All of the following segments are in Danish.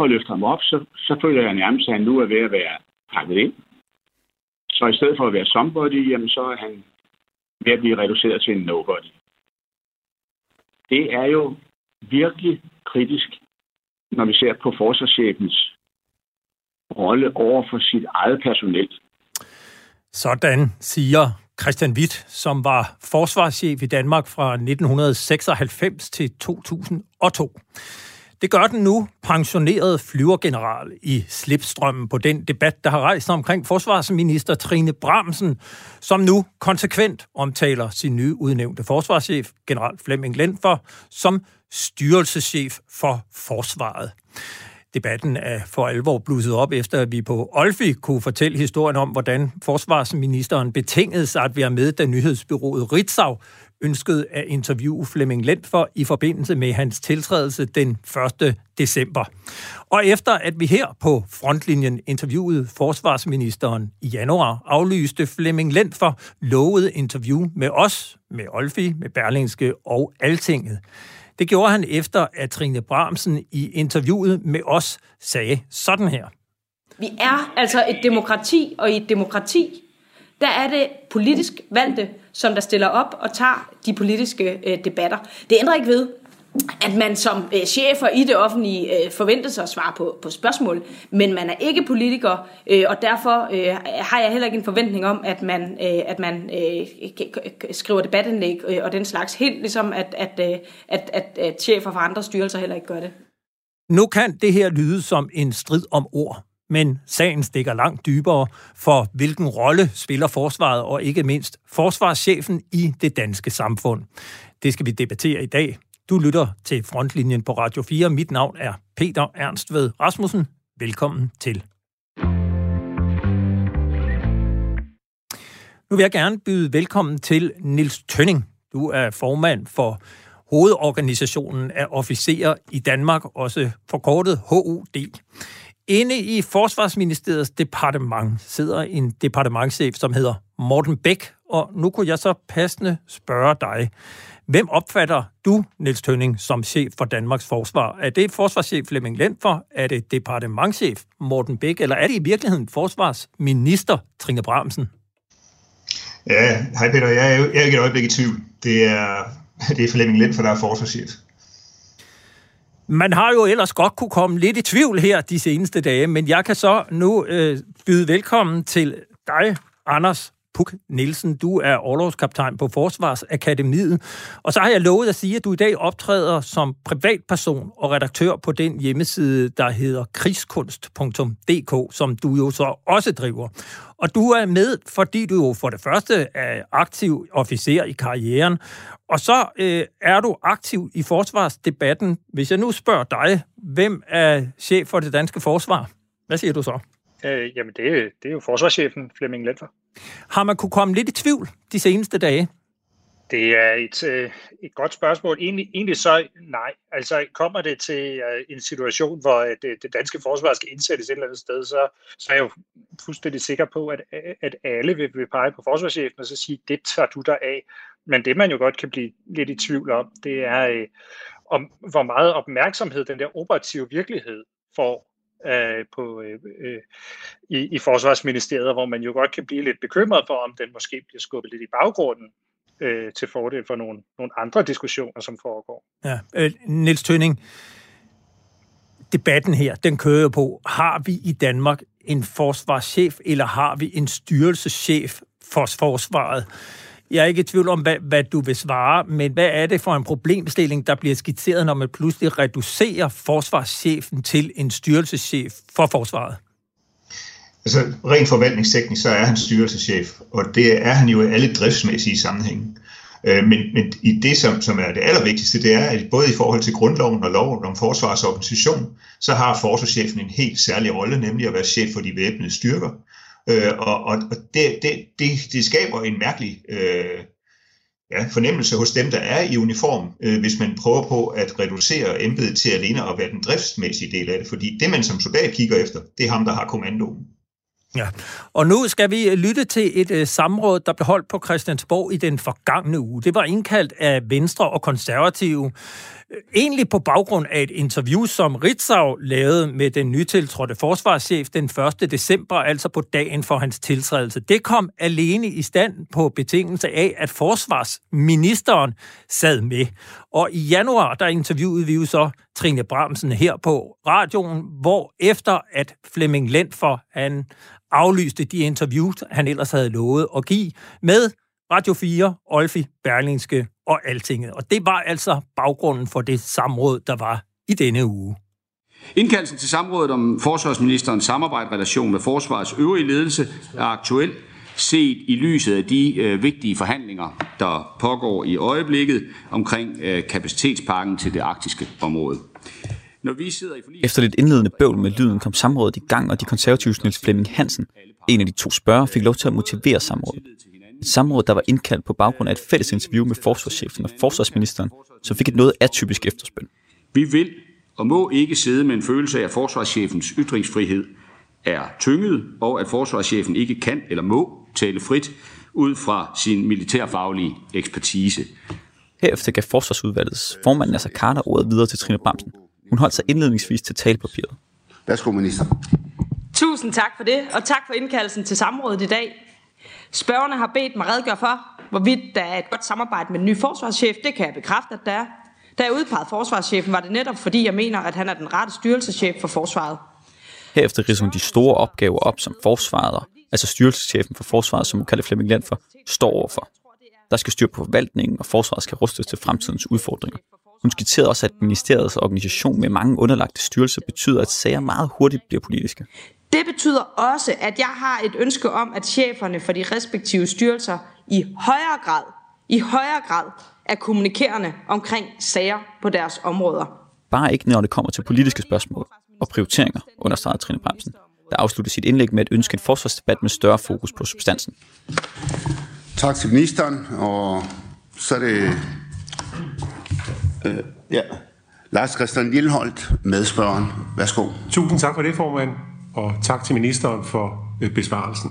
for at løfte ham op, så, så føler jeg nærmest, at han nu er ved at være pakket ind. Så i stedet for at være somebody, jamen, så er han ved at blive reduceret til en nobody. Det er jo virkelig kritisk, når vi ser på forsvarschefens rolle over for sit eget personel. Sådan siger Christian Witt, som var forsvarschef i Danmark fra 1996 til 2002. Det gør den nu pensionerede flyvergeneral i slipstrømmen på den debat, der har rejst omkring forsvarsminister Trine Bramsen, som nu konsekvent omtaler sin nye udnævnte forsvarschef, general Flemming Lendfer, som styrelseschef for forsvaret. Debatten er for alvor blusset op, efter at vi på Olfi kunne fortælle historien om, hvordan forsvarsministeren betingede sig at være med, da nyhedsbyrået Ritzau ønskede at interviewe Flemming for i forbindelse med hans tiltrædelse den 1. december. Og efter at vi her på frontlinjen interviewede forsvarsministeren i januar, aflyste Flemming for lovet interview med os, med Olfi, med Berlingske og Altinget. Det gjorde han efter, at Trine Bramsen i interviewet med os sagde sådan her. Vi er altså et demokrati, og i et demokrati, der er det politisk valgte, som der stiller op og tager de politiske øh, debatter. Det ændrer ikke ved, at man som øh, chefer i det offentlige øh, forventes at svare på, på spørgsmål, men man er ikke politiker, øh, og derfor øh, har jeg heller ikke en forventning om, at man, øh, at man øh, skriver debatindlæg øh, og den slags, helt ligesom at, at, øh, at, at, at chefer for andre styrelser heller ikke gør det. Nu kan det her lyde som en strid om ord, men sagen stikker langt dybere for, hvilken rolle spiller forsvaret og ikke mindst forsvarschefen i det danske samfund. Det skal vi debattere i dag. Du lytter til Frontlinjen på Radio 4. Mit navn er Peter Ernst ved Rasmussen. Velkommen til. Nu vil jeg gerne byde velkommen til Nils Tønning. Du er formand for hovedorganisationen af officerer i Danmark, også forkortet HUD. Inde i Forsvarsministeriets departement sidder en departementchef, som hedder Morten Bæk, og nu kunne jeg så passende spørge dig. Hvem opfatter du, Niels Tønning, som chef for Danmarks forsvar? Er det forsvarschef Flemming Lendfer? Er det departementchef Morten Bæk? Eller er det i virkeligheden forsvarsminister Trine Bramsen? Ja, hej Peter. Jeg er, jeg er ikke et øjeblik i tvivl. Det er, det er Flemming Lendfer, der er forsvarschef. Man har jo ellers godt kunne komme lidt i tvivl her de seneste dage, men jeg kan så nu øh, byde velkommen til dig, Anders Puk Nielsen. Du er overlovskaptajn på Forsvarsakademiet. Og så har jeg lovet at sige, at du i dag optræder som privatperson og redaktør på den hjemmeside, der hedder krigskunst.dk, som du jo så også driver. Og du er med, fordi du jo for det første er aktiv officer i karrieren, og så øh, er du aktiv i forsvarsdebatten. Hvis jeg nu spørger dig, hvem er chef for det danske forsvar? Hvad siger du så? Øh, jamen, det er, det er jo forsvarschefen Flemming Lendfer. Har man kunne komme lidt i tvivl de seneste dage? Det er et, øh, et godt spørgsmål. Egentlig, egentlig så nej. Altså kommer det til uh, en situation, hvor det, øh, det danske forsvar skal indsættes et eller andet sted, så, så er jeg jo fuldstændig sikker på, at, at alle vil, vil pege på forsvarschefen og så sige, det tager du der af. Men det man jo godt kan blive lidt i tvivl om, det er, uh, om hvor meget opmærksomhed den der operative virkelighed får øh, på, øh, øh, i, i Forsvarsministeriet, hvor man jo godt kan blive lidt bekymret for, om den måske bliver skubbet lidt i baggrunden øh, til fordel for nogle, nogle andre diskussioner, som foregår. Ja, øh, Niels Tønning, debatten her, den kører jo på, har vi i Danmark en forsvarschef, eller har vi en styrelseschef for forsvaret? Jeg er ikke i tvivl om, hvad, hvad du vil svare, men hvad er det for en problemstilling, der bliver skitseret, når man pludselig reducerer forsvarschefen til en styrelseschef for forsvaret? Altså, rent forvaltningsteknisk, så er han styrelseschef, og det er han jo i alle driftsmæssige sammenhænge. Øh, men, men i det, som, som er det allervigtigste, det er, at både i forhold til grundloven og loven om forsvarsorganisation, så har forsvarschefen en helt særlig rolle, nemlig at være chef for de væbnede styrker. Øh, og og det, det, det, det skaber en mærkelig øh, ja, fornemmelse hos dem, der er i uniform, øh, hvis man prøver på at reducere embedet til alene at være den driftsmæssige del af det. Fordi det, man som soldat kigger efter, det er ham, der har kommandoen. Ja, og nu skal vi lytte til et øh, samråd, der blev holdt på Christiansborg i den forgangne uge. Det var indkaldt af Venstre og Konservative. Egentlig på baggrund af et interview, som Ritzau lavede med den nytiltrådte forsvarschef den 1. december, altså på dagen for hans tiltrædelse. Det kom alene i stand på betingelse af, at forsvarsministeren sad med. Og i januar, der interviewede vi jo så Trine Bramsen her på radioen, hvor efter at Flemming Lentfor, han aflyste de interviews, han ellers havde lovet at give med Radio 4, Olfi, Berlingske og Altinget. Og det var altså baggrunden for det samråd, der var i denne uge. Indkaldelsen til samrådet om forsvarsministerens samarbejdsrelation med forsvarets øvrige ledelse er aktuel, set i lyset af de øh, vigtige forhandlinger, der pågår i øjeblikket omkring øh, kapacitetspakken til det arktiske område. Når vi sidder i forlig... Efter lidt indledende bøvl med lyden kom samrådet i gang, og de konservative Niels Flemming Hansen, en af de to spørger, fik lov til at motivere samrådet. Et samråd, der var indkaldt på baggrund af et fælles interview med forsvarschefen og forsvarsministeren, som fik et noget atypisk efterspil. Vi vil og må ikke sidde med en følelse af, at forsvarschefens ytringsfrihed er tynget, og at forsvarschefen ikke kan eller må tale frit ud fra sin militærfaglige ekspertise. Herefter gav forsvarsudvalgets formand Nasser Carter ordet videre til Trine Bramsen. Hun holdt sig indledningsvis til talepapiret. Værsgo, minister. Tusind tak for det, og tak for indkaldelsen til samrådet i dag. Spørgerne har bedt mig redegøre for, hvorvidt der er et godt samarbejde med den nye forsvarschef. Det kan jeg bekræfte, at der er. Da jeg udpegede forsvarschefen, var det netop fordi, jeg mener, at han er den rette styrelseschef for forsvaret. Herefter ridser hun de store opgaver op, som forsvaret, altså styrelseschefen for forsvaret, som hun kalder Flemming Land for, står overfor. Der skal styr på forvaltningen, og forsvaret skal rustes til fremtidens udfordringer. Hun skitserede også, at ministeriets organisation med mange underlagte styrelser betyder, at sager meget hurtigt bliver politiske. Det betyder også, at jeg har et ønske om, at cheferne for de respektive styrelser i højere grad, i højere grad er kommunikerende omkring sager på deres områder. Bare ikke når det kommer til politiske spørgsmål og prioriteringer, understregede Trine Bremsen, der afsluttede sit indlæg med at ønske en forsvarsdebat med større fokus på substansen. Tak til ministeren, og så er det øh, ja, Lars Christian Lilleholdt, medspørgeren. Værsgo. Tusind tak for det, formand og tak til ministeren for øh, besvarelsen.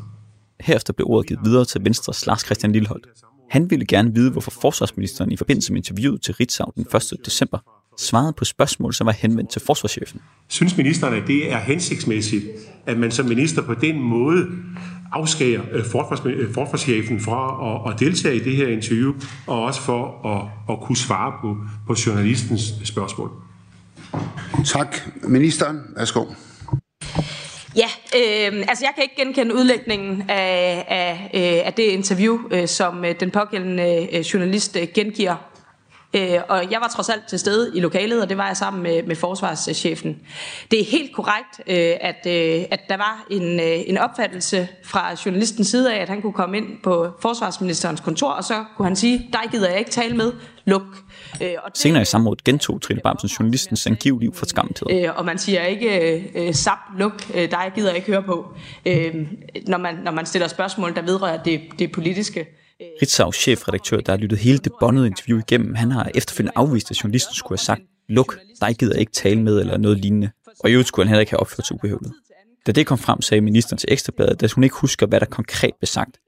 Herefter blev ordet givet videre til Venstres Lars Christian Lilleholdt. Han ville gerne vide, hvorfor forsvarsministeren i forbindelse med interviewet til Ritzau den 1. december svarede på spørgsmål, som var henvendt til forsvarschefen. Synes ministeren, at det er hensigtsmæssigt, at man som minister på den måde afskærer øh, forsvars, øh, forsvarschefen fra at, at deltage i det her interview, og også for at, at kunne svare på, på journalistens spørgsmål? Tak. Ministeren, værsgo. Ja, øh, altså jeg kan ikke genkende udlægningen af, af, øh, af det interview, øh, som den pågældende journalist gengiver. Øh, og jeg var trods alt til stede i lokalet, og det var jeg sammen med, med forsvarschefen. Det er helt korrekt, øh, at, øh, at der var en, øh, en opfattelse fra journalistens side af, at han kunne komme ind på forsvarsministerens kontor, og så kunne han sige, dig gider jeg ikke tale med, luk. Øh, og det, Senere i samrådet gentog Trine Bamsen journalistens angivelige for skamtid. Øh, og man siger ikke, øh, sap, luk, øh, dig gider jeg ikke høre på, øh, når, man, når man stiller spørgsmål, der vedrører det, det politiske. Øh, Ritzau's chefredaktør, der har lyttet hele det bondede interview igennem, han har efterfølgende afvist, at journalisten skulle have sagt, luk, dig gider ikke tale med, eller noget lignende. Og i øvrigt skulle han heller ikke have opført sig ubehøvet. Da det kom frem, sagde ministeren til Ekstrabladet, at hun ikke husker, hvad der konkret blev sagt.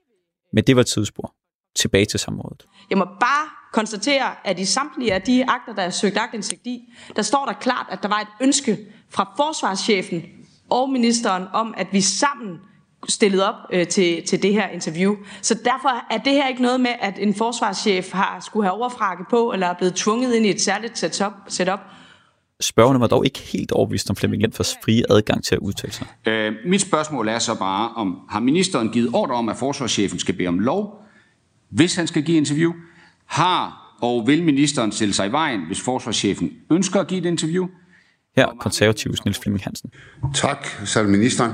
Men det var tidsspor. Tilbage til samrådet. Jeg må bare konstatere, at i samtlige af de akter, der er søgt agtindsigt i, der står der klart, at der var et ønske fra forsvarschefen og ministeren om, at vi sammen stillet op øh, til, til det her interview. Så derfor er det her ikke noget med, at en forsvarschef har skulle have overfrakke på, eller er blevet tvunget ind i et særligt setup. setup. Spørgerne var dog ikke helt overbevist om Flemming Lentfors frie adgang til at udtale sig. Øh, mit spørgsmål er så bare, om har ministeren givet ordre om, at forsvarschefen skal bede om lov, hvis han skal give interview? Har og vil ministeren stille sig i vejen, hvis forsvarschefen ønsker at give et interview? Her konservativs Niels Flemming Hansen. Tak, så er det ministeren.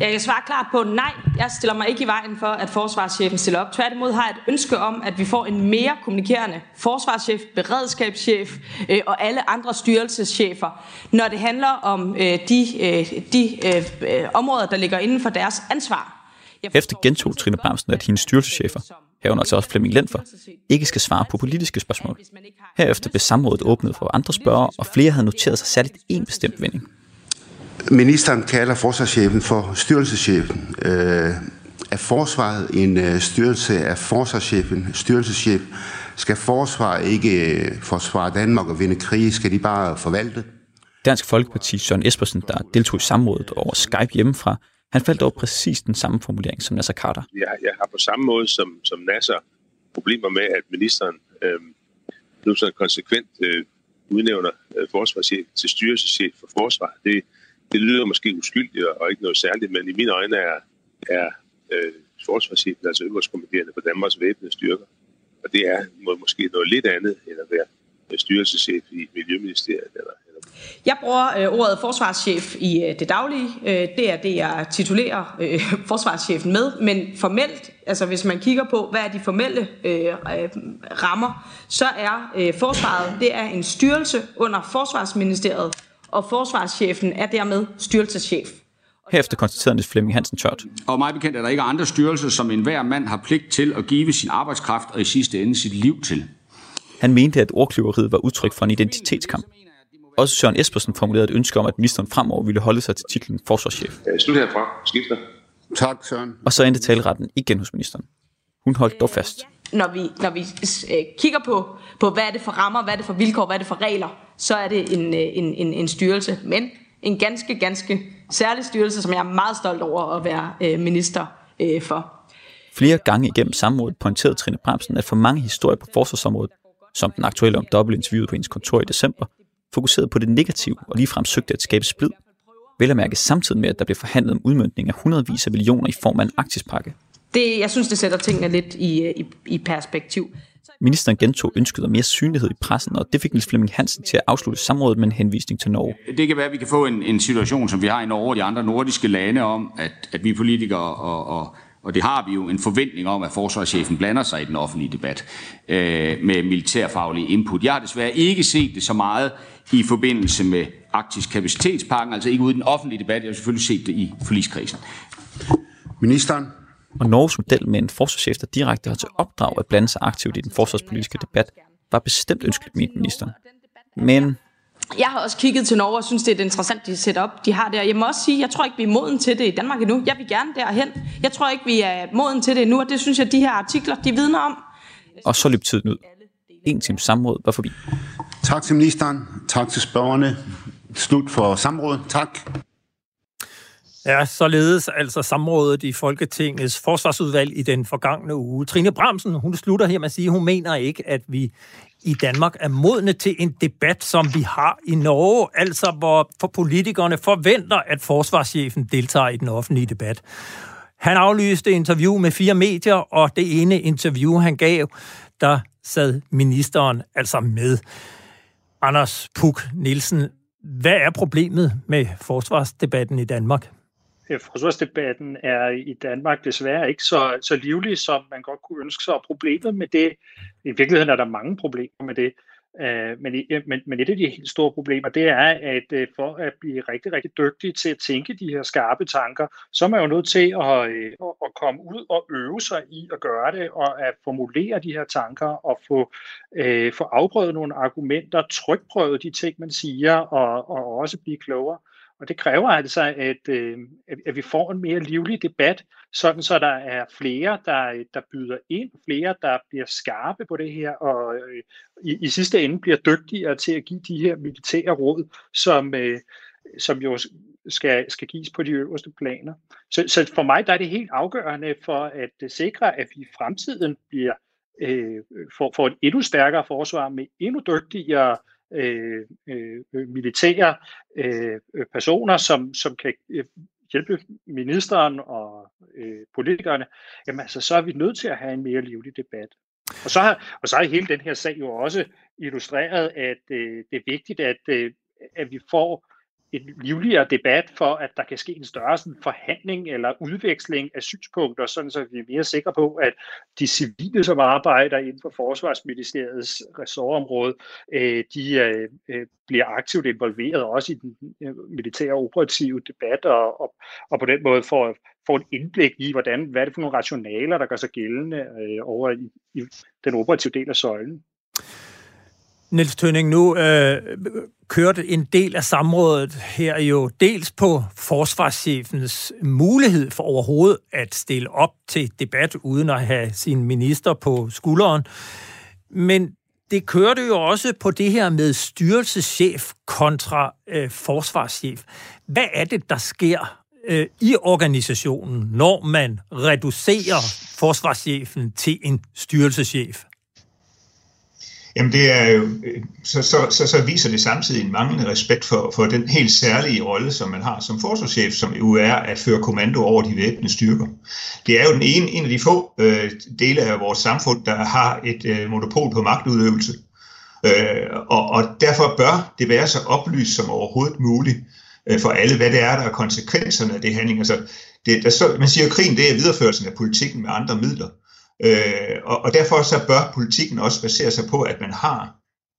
Jeg kan svare klart på nej. Jeg stiller mig ikke i vejen for, at forsvarschefen stiller op. Tværtimod har jeg et ønske om, at vi får en mere kommunikerende forsvarschef, beredskabschef øh, og alle andre styrelseschefer, når det handler om øh, de, øh, de øh, øh områder, der ligger inden for deres ansvar. Efter gentog Trine Bramsen, at hendes styrelseschefer, herunder altså også Flemming Lentfer, ikke skal svare på politiske spørgsmål. Herefter blev samrådet åbnet for andre spørgere, og flere havde noteret sig særligt en bestemt vending. Ministeren kalder forsvarschefen for styrelseschefen. Øh, er forsvaret en øh, styrelse af forsvarschefen, styrelseschef? Skal forsvaret ikke øh, forsvare Danmark og vinde krig? Skal de bare forvalte? Dansk Folkeparti Søren Espersen, der deltog i samrådet over Skype hjemmefra, han faldt over præcis den samme formulering som Nasser Carter. Jeg, jeg har på samme måde som, som Nasser problemer med, at ministeren øh, nu så konsekvent øh, udnævner øh, forsvarschef til styrelseschef for forsvar. Det, det lyder måske uskyldigt og ikke noget særligt, men i mine øjne er, er øh, forsvarschefen, altså øverstkommanderende på Danmarks væbnede styrker. Og det er må, måske noget lidt andet end at være styrelseschef i Miljøministeriet eller, jeg bruger øh, ordet forsvarschef i øh, det daglige. Øh, det er det, jeg titulerer øh, forsvarschefen med. Men formelt, altså hvis man kigger på, hvad er de formelle øh, øh, rammer, så er øh, forsvaret det er en styrelse under Forsvarsministeriet, og forsvarschefen er dermed styrelseschef. Herefter konstaterede Niels Flemming Hansen tørt. Og mig bekendt er der ikke andre styrelser, som enhver mand har pligt til at give sin arbejdskraft og i sidste ende sit liv til. Han mente, at ordkløveriet var udtryk for en identitetskamp. Også Søren Espersen formulerede et ønske om, at ministeren fremover ville holde sig til titlen forsvarschef. Slut herfra. Skifter. Tak, Søren. Og så endte talretten igen hos ministeren. Hun holdt dog fast. Når vi, når vi øh, kigger på, på, hvad er det for rammer, hvad er det for vilkår, hvad er det for regler, så er det en, øh, en, en, en styrelse. Men en ganske, ganske særlig styrelse, som jeg er meget stolt over at være øh, minister for. Flere gange igennem samrådet pointerede Trine Bremsen, at for mange historier på forsvarsområdet, som den aktuelle om dobbeltinterviewet på hendes kontor i december, fokuseret på det negative og ligefrem søgte at skabe splid. Vel at mærke samtidig med, at der blev forhandlet om udmyndning af hundredvis af millioner i form af en arktispakke. Det, jeg synes, det sætter tingene lidt i, i, i perspektiv. Ministeren gentog ønsket om mere synlighed i pressen, og det fik Niels Flemming Hansen til at afslutte samrådet med en henvisning til Norge. Det kan være, at vi kan få en, en situation, som vi har i Norge og de andre nordiske lande, om at, at vi politikere og, og og det har vi jo en forventning om, at forsvarschefen blander sig i den offentlige debat øh, med militærfaglig input. Jeg har desværre ikke set det så meget i forbindelse med arktisk kapacitetspakken, altså ikke ude i den offentlige debat. Jeg har selvfølgelig set det i forligskrisen. Ministeren. Og Norges model med en forsvarschef, der direkte har til opdrag at blande sig aktivt i den forsvarspolitiske debat, var bestemt ønskeligt, mente ministeren. Men jeg har også kigget til Norge og synes, det er et interessant de setup, de har der. Jeg må også sige, jeg tror ikke, vi er moden til det i Danmark endnu. Jeg vil gerne derhen. Jeg tror ikke, vi er moden til det endnu, og det synes jeg, de her artikler, de vidner om. Og så løb tiden ud. En times samråd var forbi. Tak til ministeren. Tak til spørgerne. Slut for samrådet. Tak. Ja, således altså samrådet i Folketingets forsvarsudvalg i den forgangne uge. Trine Bramsen, hun slutter her med at sige, at hun mener ikke, at vi i Danmark er modne til en debat, som vi har i Norge, altså hvor for politikerne forventer, at forsvarschefen deltager i den offentlige debat. Han aflyste interview med fire medier, og det ene interview, han gav, der sad ministeren altså med. Anders Puk Nielsen, hvad er problemet med forsvarsdebatten i Danmark? Øh, forsvarsdebatten er i Danmark desværre ikke så, så livlig, som man godt kunne ønske sig. Og problemet med det, i virkeligheden er der mange problemer med det, øh, men, øh, men, men et af de helt store problemer, det er, at øh, for at blive rigtig, rigtig dygtig til at tænke de her skarpe tanker, så er man jo nødt til at, øh, at komme ud og øve sig i at gøre det, og at formulere de her tanker, og få, øh, få afprøvet nogle argumenter, trykprøvet de ting, man siger, og, og også blive klogere. Og det kræver altså, at, øh, at vi får en mere livlig debat, sådan så der er flere, der, der byder ind, flere, der bliver skarpe på det her, og øh, i, i sidste ende bliver dygtigere til at give de her militære råd, som, øh, som jo skal, skal gives på de øverste planer. Så, så for mig der er det helt afgørende for at sikre, at vi i fremtiden bliver øh, får, får et endnu stærkere forsvar med endnu dygtigere øh, øh, militære øh, øh, personer, som, som kan øh, hjælpe ministeren og øh, politikerne, jamen altså, så er vi nødt til at have en mere livlig debat. Og så har, og så har hele den her sag jo også illustreret, at øh, det er vigtigt, at, øh, at vi får en livligere debat for, at der kan ske en større sådan, forhandling eller udveksling af synspunkter, sådan så vi er mere sikre på, at de civile, som arbejder inden for Forsvarsministeriets ressortområde, øh, de øh, øh bliver aktivt involveret også i den øh, militære operative debat, og, og, og på den måde får, får et indblik i, hvordan, hvad er det for nogle rationaler, der gør sig gældende øh, over i, i den operative del af søjlen. Niels Tønning, nu øh, kørte en del af samrådet her jo dels på forsvarschefens mulighed for overhovedet at stille op til debat uden at have sin minister på skulderen. Men det kørte jo også på det her med styrelseschef kontra øh, forsvarschef. Hvad er det, der sker øh, i organisationen, når man reducerer forsvarschefen til en styrelseschef? Jamen det er jo, så, så, så, så viser det samtidig en manglende respekt for, for den helt særlige rolle, som man har som forsvarschef, som jo er at føre kommando over de væbnede styrker. Det er jo den ene, en af de få øh, dele af vores samfund, der har et øh, monopol på magtudøvelse. Øh, og, og derfor bør det være så oplyst som overhovedet muligt øh, for alle, hvad det er, der er konsekvenserne af det handling. Altså, det, der så, man siger at krigen det er videreførelsen af politikken med andre midler. Øh, og, og derfor så bør politikken også basere sig på, at man har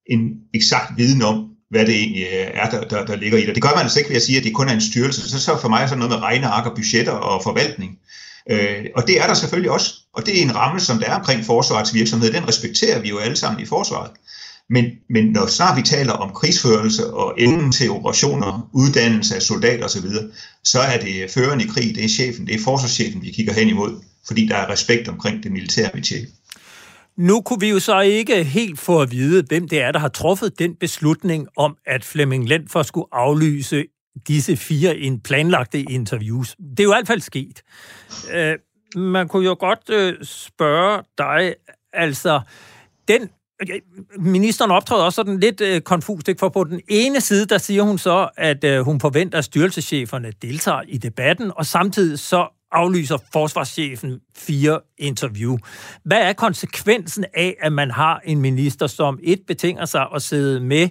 en eksakt viden om, hvad det egentlig øh, er, der, der, der ligger i det. Det gør man altså ikke ved at sige, at det kun er en styrelse. Så, så for mig er sådan noget med regneark og budgetter og forvaltning. Øh, og det er der selvfølgelig også. Og det er en ramme, som der er omkring forsvarets virksomhed. Den respekterer vi jo alle sammen i forsvaret. Men, men når snart vi taler om krigsførelse og evnen til operationer, uddannelse af soldater osv., så er det føreren i krig, det er chefen, det er forsvarschefen, vi kigger hen imod fordi der er respekt omkring det militære métier. Nu kunne vi jo så ikke helt få at vide, hvem det er, der har truffet den beslutning om, at Flemming Lendfer skulle aflyse disse fire en planlagte interviews. Det er jo i hvert fald sket. Uh, man kunne jo godt øh, spørge dig, altså, den Ministeren optræder også sådan lidt øh, konfust, ikke? for på den ene side, der siger hun så, at øh, hun forventer, at styrelsescheferne deltager i debatten, og samtidig så aflyser forsvarschefen fire interview. Hvad er konsekvensen af, at man har en minister, som et betinger sig at sidde med,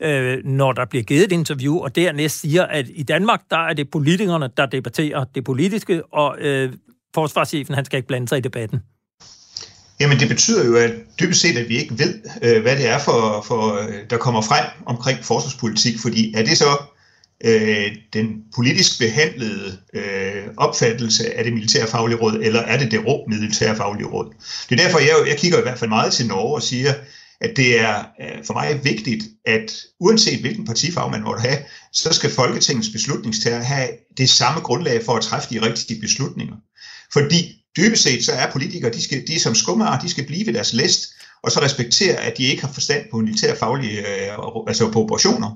øh, når der bliver givet et interview, og dernæst siger, at i Danmark, der er det politikerne, der debatterer det politiske, og øh, forsvarschefen, han skal ikke blande sig i debatten? Jamen det betyder jo at dybest set, at vi ikke ved, øh, hvad det er, for, for, øh, der kommer frem omkring forsvarspolitik, fordi er det så øh, den politisk behandlede øh, opfattelse af det militærfaglige råd, eller er det det rå militærfaglige råd? Det er derfor, jeg, jeg kigger i hvert fald meget til Norge og siger, at det er øh, for mig vigtigt, at uanset hvilken partifarve man måtte have, så skal Folketingets beslutningstager have det samme grundlag for at træffe de rigtige beslutninger. Fordi dybest set så er politikere, de, skal, de er som skummer, de skal blive ved deres læst, og så respektere, at de ikke har forstand på militærfaglige, øh, altså på operationer.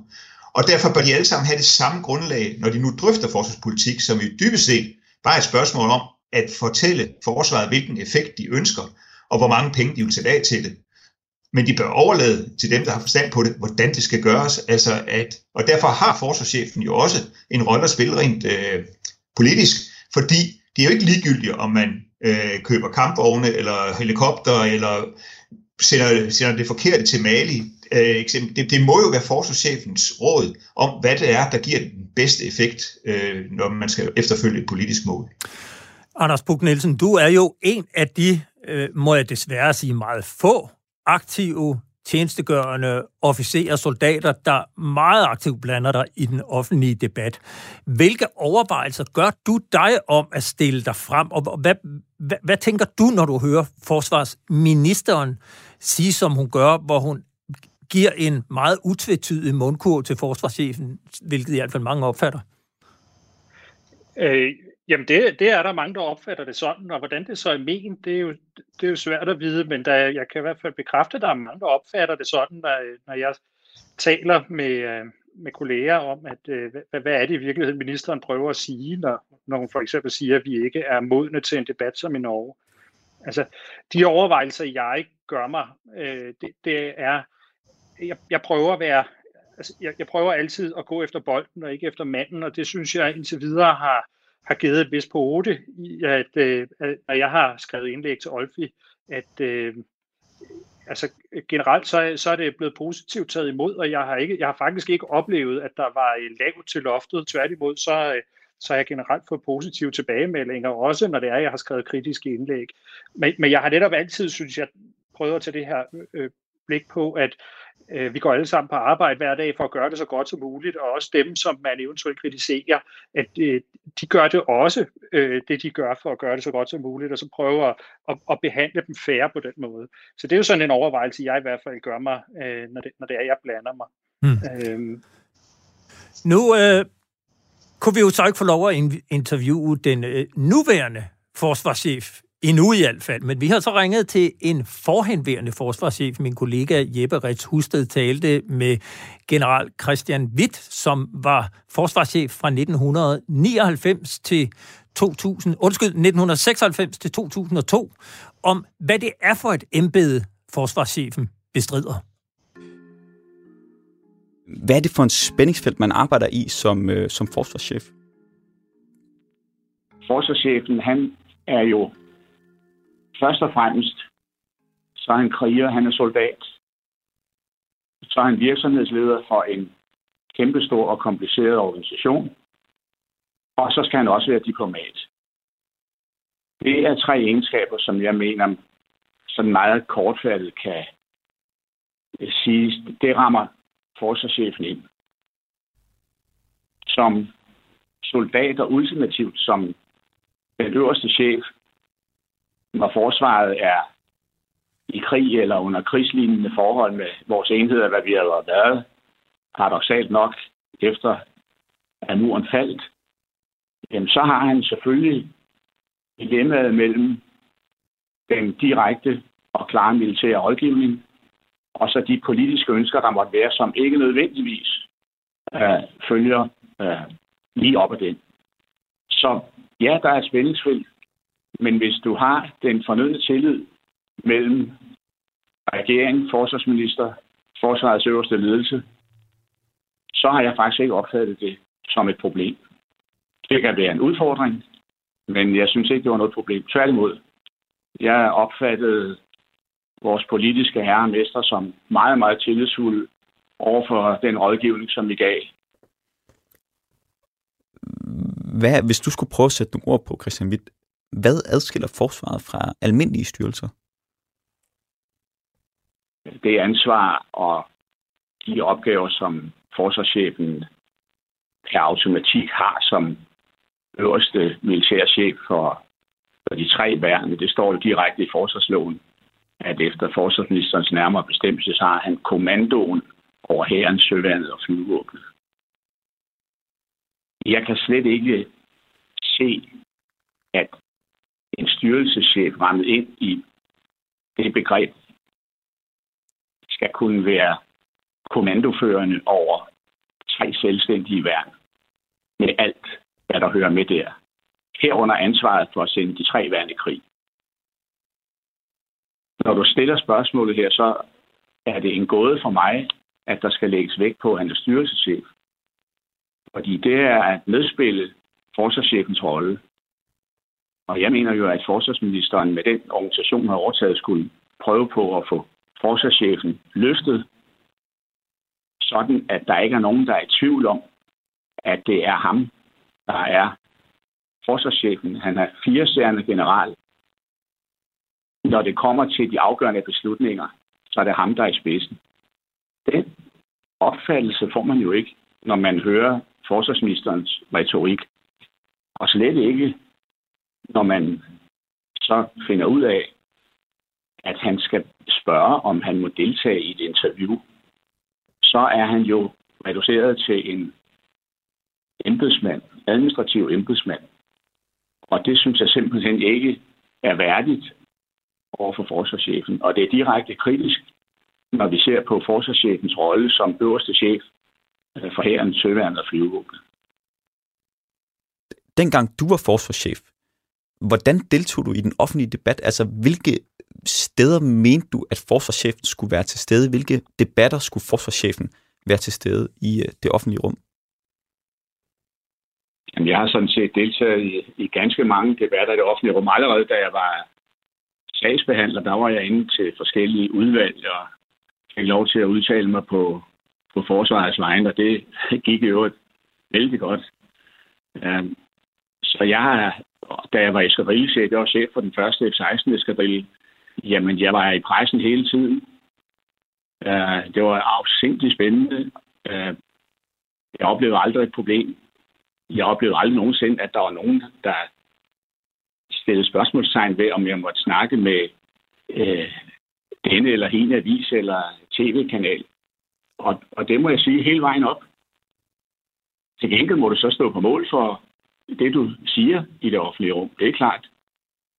Og derfor bør de alle sammen have det samme grundlag, når de nu drøfter forsvarspolitik, som i dybest set bare er et spørgsmål om at fortælle forsvaret, hvilken effekt de ønsker, og hvor mange penge de vil sætte af til det. Men de bør overlade til dem, der har forstand på det, hvordan det skal gøres. Altså at, og derfor har forsvarschefen jo også en rolle at spille rent øh, politisk, fordi det er jo ikke ligegyldigt, om man øh, køber kampvogne eller helikopter, eller sender, sender det forkerte til Mali øh, eksempel, det, det må jo være forsvarschefens råd om, hvad det er, der giver den bedste effekt, øh, når man skal efterfølge et politisk mål. Anders Buk Nielsen, du er jo en af de, øh, må jeg desværre sige, meget få aktive tjenestegørende officerer og soldater, der meget aktivt blander dig i den offentlige debat. Hvilke overvejelser gør du dig om at stille dig frem, og hvad, hvad, hvad tænker du, når du hører forsvarsministeren sige, som hun gør, hvor hun giver en meget utvetydig mundkur til forsvarschefen, hvilket i hvert fald mange opfatter? Øh, jamen, det, det er der mange, der opfatter det sådan, og hvordan det så er ment, det er jo, det er jo svært at vide, men der, jeg kan i hvert fald bekræfte, at der er mange, der opfatter det sådan, når, når jeg taler med, øh, med kolleger om, at øh, hvad, hvad er det i virkeligheden, ministeren prøver at sige, når, når hun for eksempel siger, at vi ikke er modne til en debat som i Norge. Altså, de overvejelser, jeg gør mig, øh, det, det er, jeg, jeg prøver at være, altså, jeg, jeg prøver altid at gå efter bolden og ikke efter manden, og det synes jeg indtil videre har, har givet et vis på i, at, øh, at når jeg har skrevet indlæg til Olfi, at øh, altså generelt så, så er det blevet positivt taget imod, og jeg har, ikke, jeg har faktisk ikke oplevet, at der var lavt til loftet. Tværtimod, så, øh, så har jeg generelt fået positive tilbagemeldinger, også når det er, at jeg har skrevet kritiske indlæg. Men, men jeg har netop altid, synes jeg, prøvet at tage det her øh, blik på, at øh, vi går alle sammen på arbejde hver dag for at gøre det så godt som muligt, og også dem, som man eventuelt kritiserer, at øh, de gør det også, øh, det de gør for at gøre det så godt som muligt, og så prøver at, at, at behandle dem færre på den måde. Så det er jo sådan en overvejelse, jeg i hvert fald gør mig, øh, når, det, når det er, jeg blander mig. Hmm. Øhm. Nu øh, kunne vi jo så ikke få lov at interviewe den øh, nuværende forsvarschef Endnu i hvert fald. Men vi har så ringet til en forhenværende forsvarschef. Min kollega Jeppe Rets Husted talte med general Christian Witt, som var forsvarschef fra 1999 til 2000, undskyld, 1996 til 2002, om hvad det er for et embede, forsvarschefen bestrider. Hvad er det for en spændingsfelt, man arbejder i som, øh, som forsvarschef? Forsvarschefen, han er jo først og fremmest, så er han kriger, han er soldat. Så er han virksomhedsleder for en kæmpestor og kompliceret organisation. Og så skal han også være diplomat. Det er tre egenskaber, som jeg mener, sådan meget kortfattet kan øh, sige, det rammer forsvarschefen ind. Som soldat og ultimativt som den øverste chef når forsvaret er i krig eller under krigslignende forhold med vores enheder, hvad vi har været, paradoxalt nok, efter at muren faldt, jamen så har han selvfølgelig dilemmaet mellem den direkte og klare militære rådgivning, og så de politiske ønsker, der måtte være, som ikke nødvendigvis øh, følger øh, lige op ad den. Så ja, der er et spændingsfelt, men hvis du har den fornødne tillid mellem regeringen, forsvarsminister, forsvarets øverste ledelse, så har jeg faktisk ikke opfattet det som et problem. Det kan være en udfordring, men jeg synes ikke, det var noget problem. Tværtimod, jeg opfattede vores politiske herre og mester som meget, meget tillidsfulde over for den rådgivning, som vi gav. Hvad, hvis du skulle prøve at sætte nogle ord på, Christian Witt, hvad adskiller forsvaret fra almindelige styrelser? Det ansvar og de opgaver, som forsvarschefen per automatik har som øverste militærchef for, for de tre værne, det står jo direkte i forsvarsloven, at efter forsvarsministerens nærmere bestemmelse, så har han kommandoen over herrens søvandet og flyvåbnet. Jeg kan slet ikke se, at en styrelseschef rammet ind i det begreb, skal kunne være kommandoførende over tre selvstændige værn med alt, hvad der hører med der. Herunder ansvaret for at sende de tre værn i krig. Når du stiller spørgsmålet her, så er det en gåde for mig, at der skal lægges vægt på, at han er styrelseschef. Fordi det er at medspille forsvarschefens rolle. Og jeg mener jo, at forsvarsministeren med den organisation, har overtaget, skulle prøve på at få forsvarschefen løftet, sådan at der ikke er nogen, der er i tvivl om, at det er ham, der er forsvarschefen. Han er firesærende general. Når det kommer til de afgørende beslutninger, så er det ham, der er i spidsen. Den opfattelse får man jo ikke, når man hører forsvarsministerens retorik. Og slet ikke, når man så finder ud af, at han skal spørge, om han må deltage i et interview, så er han jo reduceret til en embedsmand, administrativ embedsmand. Og det synes jeg simpelthen ikke er værdigt over for forsvarschefen. Og det er direkte kritisk, når vi ser på forsvarschefens rolle som øverste chef øh, for herren, søværnet og flyvevåbnet. Dengang du var forsvarschef, Hvordan deltog du i den offentlige debat? Altså, hvilke steder mente du, at forsvarschefen skulle være til stede? Hvilke debatter skulle forsvarschefen være til stede i øh, det offentlige rum? Jamen, jeg har sådan set deltaget i, i ganske mange debatter i det offentlige rum. Allerede da jeg var sagsbehandler, der var jeg inde til forskellige udvalg og fik lov til at udtale mig på, på forsvarets vegne, og det gik jo vældig godt. Um, så jeg har da jeg var eskadrillechef, jeg var chef for den første F-16 eskadrille, jamen jeg var i pressen hele tiden. Uh, det var afsindigt spændende. Uh, jeg oplevede aldrig et problem. Jeg oplevede aldrig nogensinde, at der var nogen, der stillede spørgsmålstegn ved, om jeg måtte snakke med uh, denne eller hende avis eller tv-kanal. Og, og det må jeg sige hele vejen op. Til gengæld må du så stå på mål for det, du siger i det offentlige rum. Det er klart.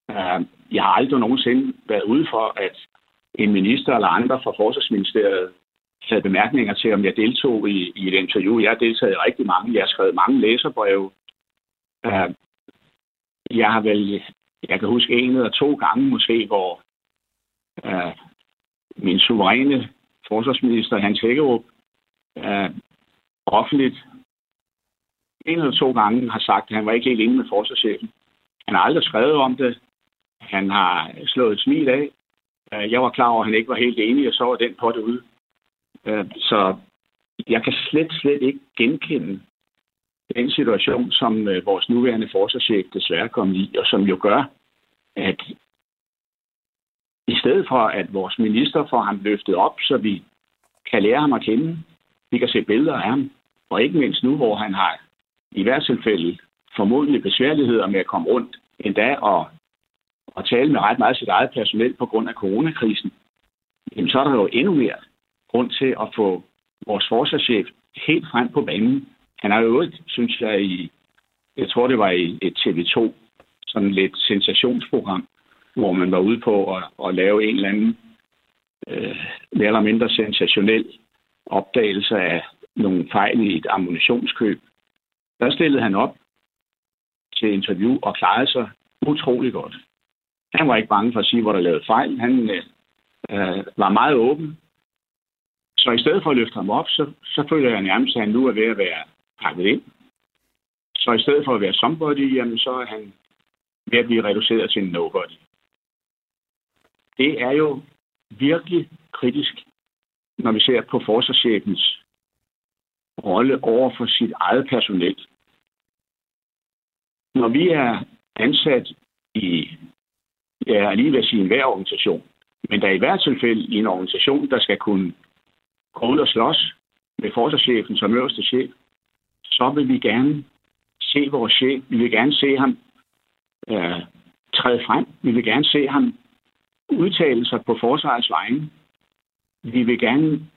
Øh, jeg har aldrig nogensinde været ude for, at en minister eller andre fra Forsvarsministeriet havde bemærkninger til, om jeg deltog i, i et interview. Jeg har deltaget i rigtig mange. Jeg har skrevet mange læserbreve. Øh, jeg har vel, jeg kan huske en eller to gange måske, hvor øh, min suveræne forsvarsminister Hans Hækkerup offentligt en eller to gange har sagt, at han var ikke helt enig med forsvarschefen. Han har aldrig skrevet om det. Han har slået et smil af. Øh, jeg var klar over, at han ikke var helt enig, og så var den på det ude. Øh, så jeg kan slet, slet ikke genkende den situation, som øh, vores nuværende forsvarschef desværre kom i, og som jo gør, at i stedet for, at vores minister får ham løftet op, så vi kan lære ham at kende, vi kan se billeder af ham, og ikke mindst nu, hvor han har i hvert tilfælde formodentlig besværligheder med at komme rundt endda og, og tale med ret meget sit eget personel på grund af coronakrisen, jamen så er der jo endnu mere grund til at få vores forsvarschef helt frem på banen. Han har jo et, synes jeg, i, jeg tror det var i et TV2, sådan lidt sensationsprogram, hvor man var ude på at, at lave en eller anden øh, mere eller mindre sensationel opdagelse af nogle fejl i et ammunitionskøb. Der stillede han op til interview og klarede sig utrolig godt. Han var ikke bange for at sige, hvor der lavede fejl. Han øh, var meget åben. Så i stedet for at løfte ham op, så, så føler jeg nærmest, at han nu er ved at være pakket ind. Så i stedet for at være somebody, jamen, så er han ved at blive reduceret til en nobody. Det er jo virkelig kritisk, når vi ser på forsvarschefens rolle over for sit eget personel. Når vi er ansat i, jeg er lige ved at sige, enhver organisation, men der er i hvert tilfælde i en organisation, der skal kunne gå ud og slås med forsvarschefen som øverste chef, så vil vi gerne se vores chef. Vi vil gerne se ham øh, træde frem. Vi vil gerne se ham udtale sig på forsvarets vegne. Vi vil gerne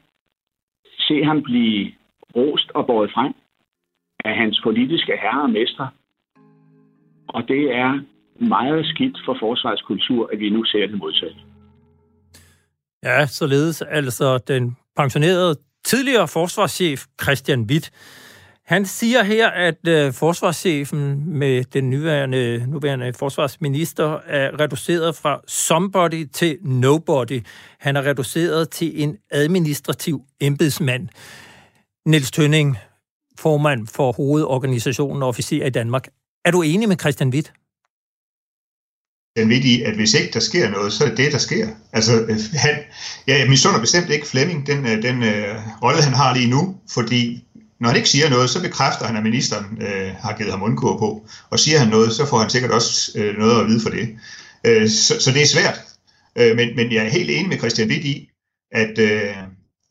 se ham blive rost og båret frem af hans politiske herre og mestre. Og det er meget skidt for forsvarets kultur, at vi nu ser det modsatte. Ja, således altså den pensionerede tidligere forsvarschef Christian Witt. Han siger her, at øh, forsvarschefen med den nuværende, nuværende forsvarsminister er reduceret fra somebody til nobody. Han er reduceret til en administrativ embedsmand. Niels Tønning, formand for hovedorganisationen og officer i Danmark. Er du enig med Christian Witt? Den vidt i, at hvis ikke der sker noget, så er det det, der sker. Altså, han, ja, jeg misunder bestemt ikke Flemming, den, øh, den øh, rolle, han har lige nu, fordi når han ikke siger noget, så bekræfter han, at ministeren øh, har givet ham undkur på. Og siger han noget, så får han sikkert også øh, noget at vide for det. Øh, så, så det er svært. Øh, men, men jeg er helt enig med Christian Witt i, at øh,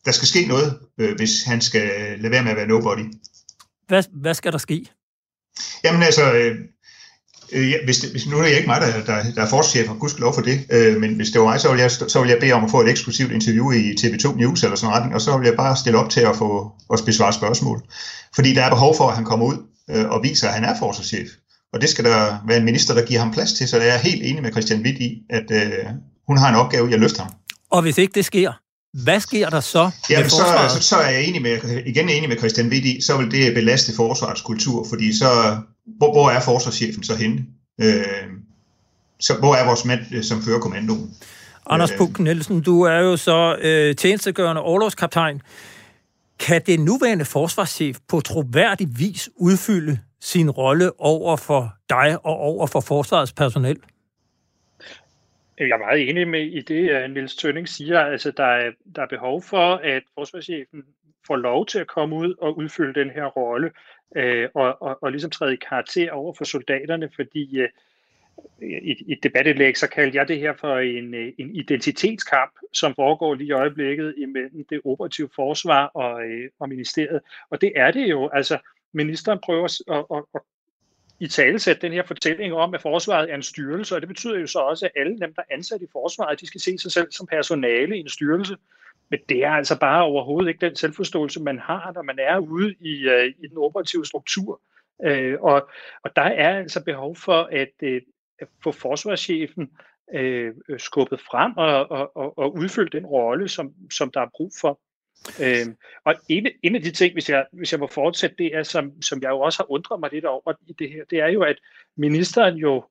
der skal ske noget, øh, hvis han skal lade være med at være nobody. Hvad, hvad skal der ske? Jamen altså, øh, øh, ja, hvis, det, hvis nu er det ikke mig, der, der, der er forsvarschef, og gudskelov for det, øh, men hvis det var mig, så ville, jeg, så ville jeg bede om at få et eksklusivt interview i TV2 News eller sådan noget, og så ville jeg bare stille op til at få at besvare spørgsmål. Fordi der er behov for, at han kommer ud øh, og viser, at han er forsvarschef. Og det skal der være en minister, der giver ham plads til, så jeg er helt enig med Christian Witt i, at øh, hun har en opgave i at løfte ham. Og hvis ikke det sker, hvad sker der så Jamen, så, så, så er jeg enig med, igen enig med Christian Witt i, så vil det belaste forsvarets kultur, fordi så, hvor, hvor er forsvarschefen så henne? Øh, så hvor er vores mand, øh, som fører kommandoen? Anders øh, Puk Nielsen, du er jo så øh, tjenestegørende overlovskaptajn. Kan det nuværende forsvarschef på troværdig vis udfylde sin rolle over for dig og over for forsvarets personel? Øh, jeg er meget enig med i det, øh, Nils Tønning siger. Altså, der er, der er behov for, at forsvarschefen får lov til at komme ud og udfylde den her rolle, øh, og, og, og ligesom træde i karakter over for soldaterne, fordi øh, i, i et debatindlæg, så kaldte jeg det her for en, øh, en identitetskamp, som foregår lige i øjeblikket imellem det operative forsvar og, øh, og ministeriet. Og det er det jo. Altså, ministeren prøver at, at, at i talesæt den her fortælling om, at forsvaret er en styrelse, og det betyder jo så også, at alle dem, der er ansat i forsvaret, de skal se sig selv som personale i en styrelse. Men det er altså bare overhovedet ikke den selvforståelse, man har, når man er ude i, uh, i den operative struktur. Uh, og, og der er altså behov for at, uh, at få forsvarschefen uh, skubbet frem og, og, og, og udfylde den rolle, som, som der er brug for. Øh, og en, en af de ting, hvis jeg, hvis jeg må fortsætte, det er, som, som jeg jo også har undret mig lidt over i det her, det er jo, at ministeren jo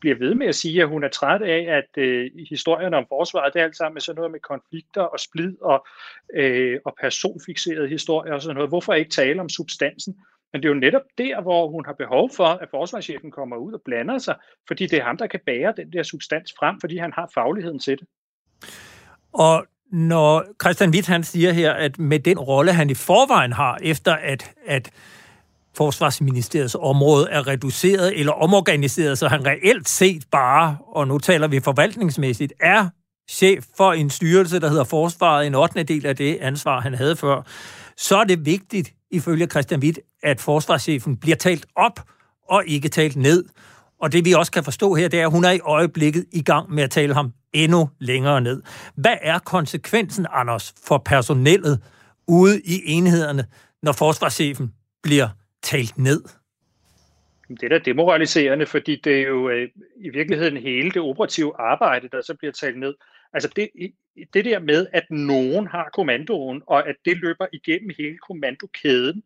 bliver ved med at sige, at hun er træt af, at øh, historierne om forsvaret, det er alt sammen sådan noget med konflikter og splid og, øh, og personfixerede historier og sådan noget. Hvorfor ikke tale om substansen? Men det er jo netop der, hvor hun har behov for, at forsvarschefen kommer ud og blander sig, fordi det er ham, der kan bære den der substans frem, fordi han har fagligheden til det. Og når Christian Witt han siger her, at med den rolle, han i forvejen har, efter at, at Forsvarsministeriets område er reduceret eller omorganiseret, så han reelt set bare, og nu taler vi forvaltningsmæssigt, er chef for en styrelse, der hedder Forsvaret, en 8. del af det ansvar, han havde før, så er det vigtigt, ifølge Christian Witt, at forsvarschefen bliver talt op og ikke talt ned. Og det vi også kan forstå her, det er, at hun er i øjeblikket i gang med at tale ham endnu længere ned. Hvad er konsekvensen, Anders, for personellet ude i enhederne, når forsvarschefen bliver talt ned? Det er da demoraliserende, fordi det er jo øh, i virkeligheden hele det operative arbejde, der så bliver talt ned. Altså det, det der med, at nogen har kommandoen, og at det løber igennem hele kommandokæden,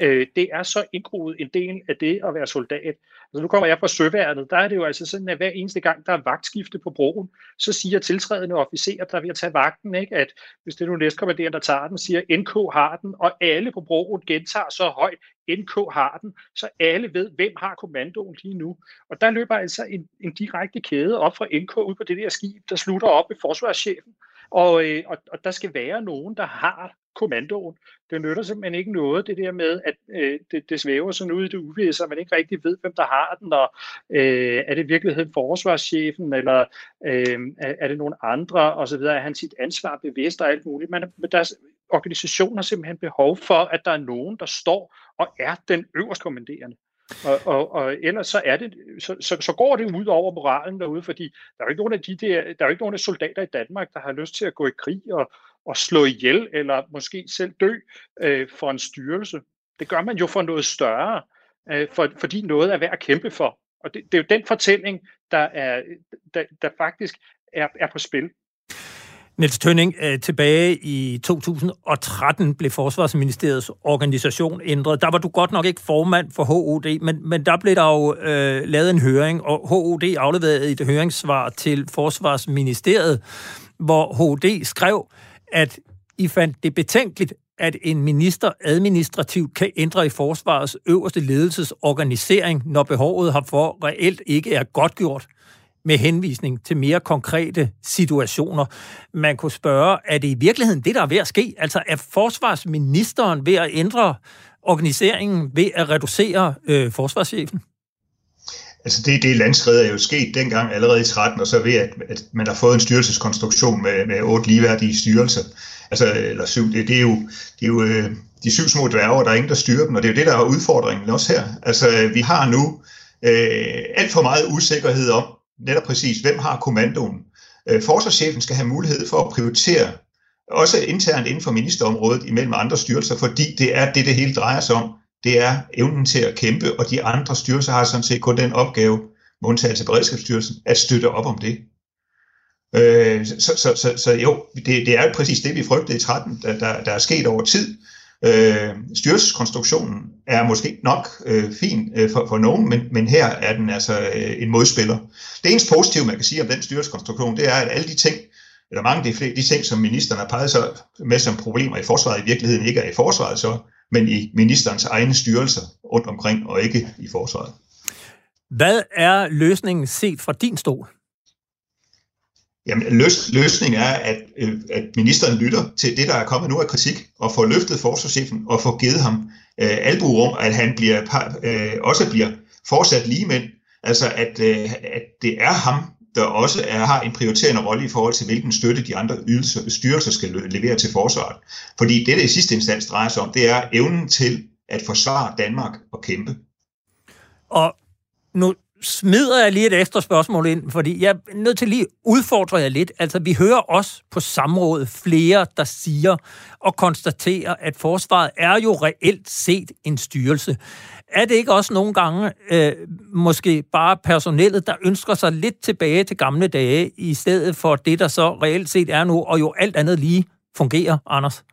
øh, det er så indgroet en del af det at være soldat. Altså nu kommer jeg fra søværnet, der er det jo altså sådan, at hver eneste gang, der er vagtskifte på broen, så siger tiltrædende officerer, der vil tage vagten, ikke, at hvis det er nu næstkommanderende, der tager den, siger, NK har den, og alle på broen gentager så højt, NK har den, så alle ved, hvem har kommandoen lige nu. Og der løber altså en, en direkte kæde op fra NK ud på det der skib, der slutter op ved forsvarschefen. Og, øh, og, og der skal være nogen, der har kommandoen. Det nytter simpelthen ikke noget, det der med, at øh, det, det svæver sådan ud i det uvisse, og man ikke rigtig ved, hvem der har den, og øh, er det i virkeligheden forsvarschefen, eller øh, er det nogen andre, og så videre. Er han sit ansvar bevidst og alt muligt? Man, men der, organisationen har simpelthen behov for, at der er nogen, der står og er den øverst kommanderende. Og, og, og ellers så, er det, så, så, så går det ud over moralen derude, fordi der er jo ikke nogen af de der, der er jo ikke nogen af soldater i Danmark, der har lyst til at gå i krig og, og slå ihjel, eller måske selv dø øh, for en styrelse. Det gør man jo for noget større, øh, for, fordi noget er værd at kæmpe for. Og det, det er jo den fortælling, der, er, der, der faktisk er, er på spil. Niels Tønning, øh, tilbage i 2013 blev Forsvarsministeriets organisation ændret. Der var du godt nok ikke formand for HOD, men, men der blev der jo øh, lavet en høring, og HOD afleverede et høringssvar til Forsvarsministeriet, hvor HOD skrev, at I fandt det betænkeligt, at en minister administrativt kan ændre i forsvarets øverste ledelsesorganisering, når behovet herfor reelt ikke er godtgjort med henvisning til mere konkrete situationer. Man kunne spørge, er det i virkeligheden det, der er ved at ske? Altså er forsvarsministeren ved at ændre organiseringen ved at reducere øh, forsvarschefen? Altså det, det landskred er jo sket dengang allerede i 13, og så ved, at, at man har fået en styrelseskonstruktion med, med otte ligeværdige styrelser. Altså, eller syv, det, det er jo, det er jo øh, de syv små dværger, der er ingen, der styrer dem, og det er jo det, der er udfordringen også her. Altså, vi har nu øh, alt for meget usikkerhed om, netop præcis, hvem har kommandoen. Øh, forsvarschefen skal have mulighed for at prioritere, også internt inden for ministerområdet, imellem andre styrelser, fordi det er det, det hele drejer sig om det er evnen til at kæmpe, og de andre styrelser har sådan set kun den opgave, med undtagelse af Beredskabsstyrelsen, at støtte op om det. Øh, så, så, så, så jo, det, det er jo præcis det, vi frygtede i 13, der, der, der er sket over tid. Øh, styrelseskonstruktionen er måske nok øh, fin øh, for, for nogen, men, men her er den altså øh, en modspiller. Det eneste positive, man kan sige om den styrelseskonstruktion, det er, at alle de ting, eller mange af de, de ting, som ministeren har peget sig med som problemer i forsvaret, i virkeligheden ikke er i forsvaret så, men i ministerens egne styrelser rundt omkring, og ikke i forsvaret. Hvad er løsningen set fra din stol? Jamen, løs, løsningen er, at, øh, at ministeren lytter til det, der er kommet nu af kritik, og får løftet forsvarschefen og får givet ham øh, albuerum, at han bliver, øh, også bliver fortsat ligemænd Altså, at, øh, at det er ham, der også er, har en prioriterende rolle i forhold til, hvilken støtte de andre ydelser, styrelser skal levere til forsvaret. Fordi det, det i sidste instans drejer sig om, det er evnen til at forsvare Danmark og kæmpe. Og nu smider jeg lige et ekstra spørgsmål ind, fordi jeg er nødt til lige udfordre jer lidt. Altså, vi hører også på samrådet flere, der siger og konstaterer, at forsvaret er jo reelt set en styrelse. Er det ikke også nogle gange øh, måske bare personellet, der ønsker sig lidt tilbage til gamle dage, i stedet for det, der så reelt set er nu, og jo alt andet lige fungerer, Anders?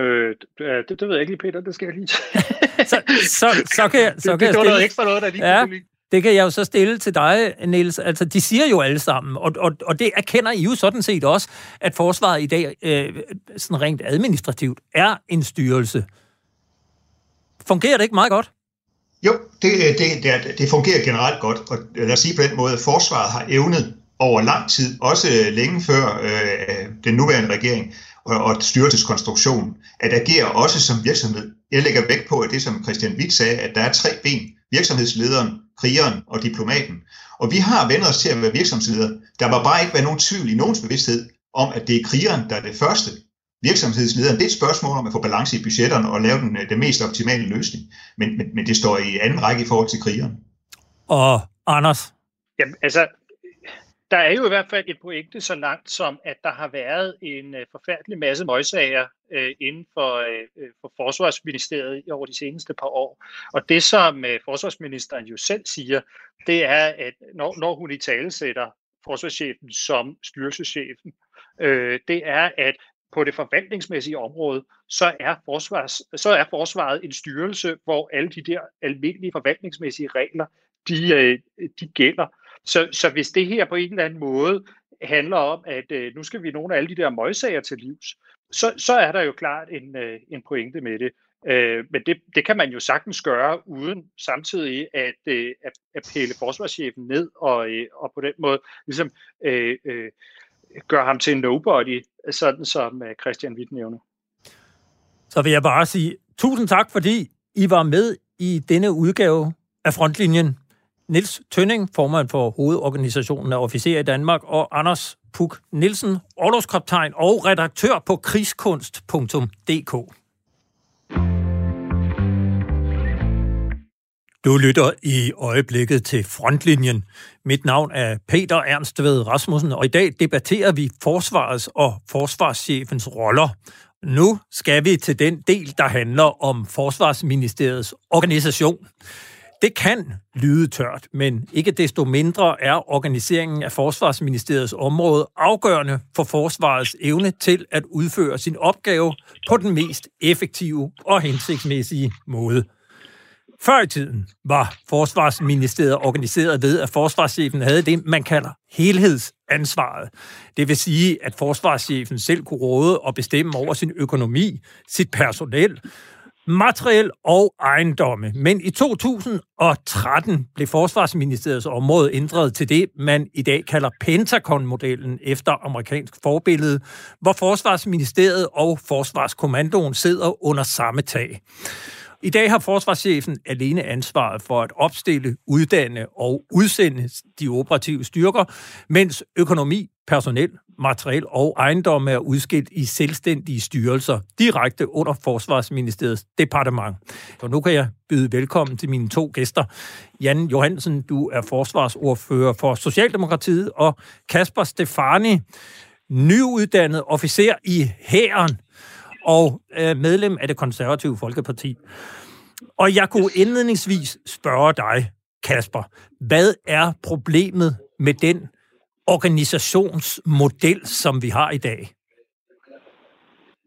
Øh, det, det ved jeg ikke lige, Peter. Det skal jeg lige så, så, så kan jeg, så det, kan det, jeg stille... noget ekstra noget, der lige ja, det kan jeg jo så stille til dig, Niels. Altså, de siger jo alle sammen, og, og, og det erkender I jo sådan set også, at forsvaret i dag, øh, sådan rent administrativt, er en styrelse. Fungerer det ikke meget godt? Jo, det, det, det, det fungerer generelt godt, og lad os sige på den måde, at forsvaret har evnet over lang tid, også længe før øh, den nuværende regering, og, og styrelseskonstruktion, at agere også som virksomhed. Jeg lægger vægt på, at det som Christian Witt sagde, at der er tre ben. Virksomhedslederen, krigeren og diplomaten. Og vi har vendt os til at være virksomhedsledere. Der var bare ikke været nogen tvivl i nogens bevidsthed om, at det er krigeren, der er det første. Virksomhedslederen, det er et spørgsmål om at få balance i budgetterne og lave den, den mest optimale løsning. Men, men, men det står i anden række i forhold til krigeren. Og Anders? Jamen, altså, der er jo i hvert fald et pointe så langt som, at der har været en øh, forfærdelig masse møgsager øh, inden for, øh, øh for Forsvarsministeriet over de seneste par år. Og det, som øh, forsvarsministeren jo selv siger, det er, at når, når hun i tale sætter forsvarschefen som styrelseschefen, øh, det er, at på det forvaltningsmæssige område, så er, forsvars, så er forsvaret en styrelse, hvor alle de der almindelige forvaltningsmæssige regler, de, øh, de gælder. Så, så hvis det her på en eller anden måde handler om, at øh, nu skal vi nogle af alle de der møgsager til livs, så, så er der jo klart en, øh, en pointe med det. Øh, men det, det kan man jo sagtens gøre, uden samtidig at, øh, at, at pille forsvarschefen ned, og, øh, og på den måde ligesom øh, øh, gøre ham til en nobody, sådan som øh, Christian Witt nævner. Så vil jeg bare sige tusind tak, fordi I var med i denne udgave af Frontlinjen. Nils Tønning, formand for hovedorganisationen af officerer i Danmark, og Anders Puk Nielsen, overlovskaptajn og redaktør på krigskunst.dk. Du lytter i øjeblikket til Frontlinjen. Mit navn er Peter Ernst ved Rasmussen, og i dag debatterer vi forsvarets og forsvarschefens roller. Nu skal vi til den del, der handler om Forsvarsministeriets organisation. Det kan lyde tørt, men ikke desto mindre er organiseringen af Forsvarsministeriets område afgørende for forsvarets evne til at udføre sin opgave på den mest effektive og hensigtsmæssige måde. Før i tiden var Forsvarsministeriet organiseret ved, at forsvarschefen havde det, man kalder helhedsansvaret. Det vil sige, at forsvarschefen selv kunne råde og bestemme over sin økonomi, sit personel, materiel og ejendomme. Men i 2013 blev Forsvarsministeriets område ændret til det, man i dag kalder Pentagon-modellen efter amerikansk forbillede, hvor Forsvarsministeriet og Forsvarskommandoen sidder under samme tag. I dag har forsvarschefen alene ansvaret for at opstille, uddanne og udsende de operative styrker, mens økonomi, personel, materiel og ejendomme er udskilt i selvstændige styrelser direkte under Forsvarsministeriets departement. Og nu kan jeg byde velkommen til mine to gæster. Jan Johansen, du er forsvarsordfører for Socialdemokratiet, og Kasper Stefani, nyuddannet officer i Hæren og øh, medlem af det konservative Folkeparti. Og jeg kunne indledningsvis spørge dig, Kasper, hvad er problemet med den organisationsmodel, som vi har i dag?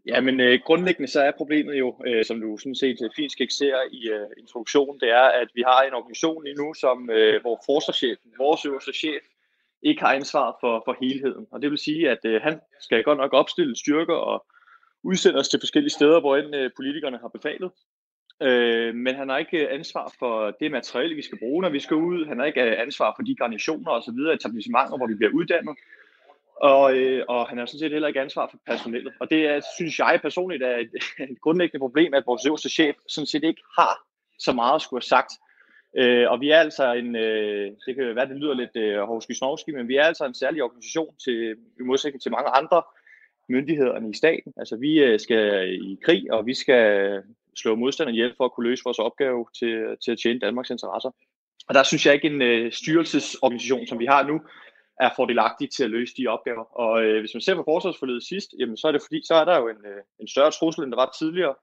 Ja, men øh, grundlæggende så er problemet jo, øh, som du sådan set øh, fint skitserer i øh, introduktionen, det er, at vi har en organisation lige nu, som, øh, hvor forsvarschefen, vores øverste chef, ikke har ansvar for, for helheden. Og det vil sige, at øh, han skal godt nok opstille styrker og udsende os til forskellige steder, hvor end øh, politikerne har befalet. Øh, men han har ikke øh, ansvar for det materiale, vi skal bruge, når vi skal ud. Han har ikke øh, ansvar for de garnitioner og så videre, etablissementer, hvor vi bliver uddannet. og, øh, og han har sådan set heller ikke ansvar for personellet. Og det er, synes jeg personligt er et, et grundlæggende problem, at vores øverste chef sådan set ikke har så meget at skulle have sagt. Øh, og vi er altså en, øh, det kan være, det lyder lidt øh, hovski men vi er altså en særlig organisation til, i modsætning til mange andre myndighederne i staten. Altså vi øh, skal i krig, og vi skal slå modstanderen ihjel for at kunne løse vores opgave til, til at tjene Danmarks interesser. Og der synes jeg ikke, en øh, styrelsesorganisation, som vi har nu, er fordelagtig til at løse de opgaver. Og øh, hvis man ser på forsvarsforledet sidst, jamen, så er det fordi, så er der jo en, øh, en større trussel, end der var tidligere.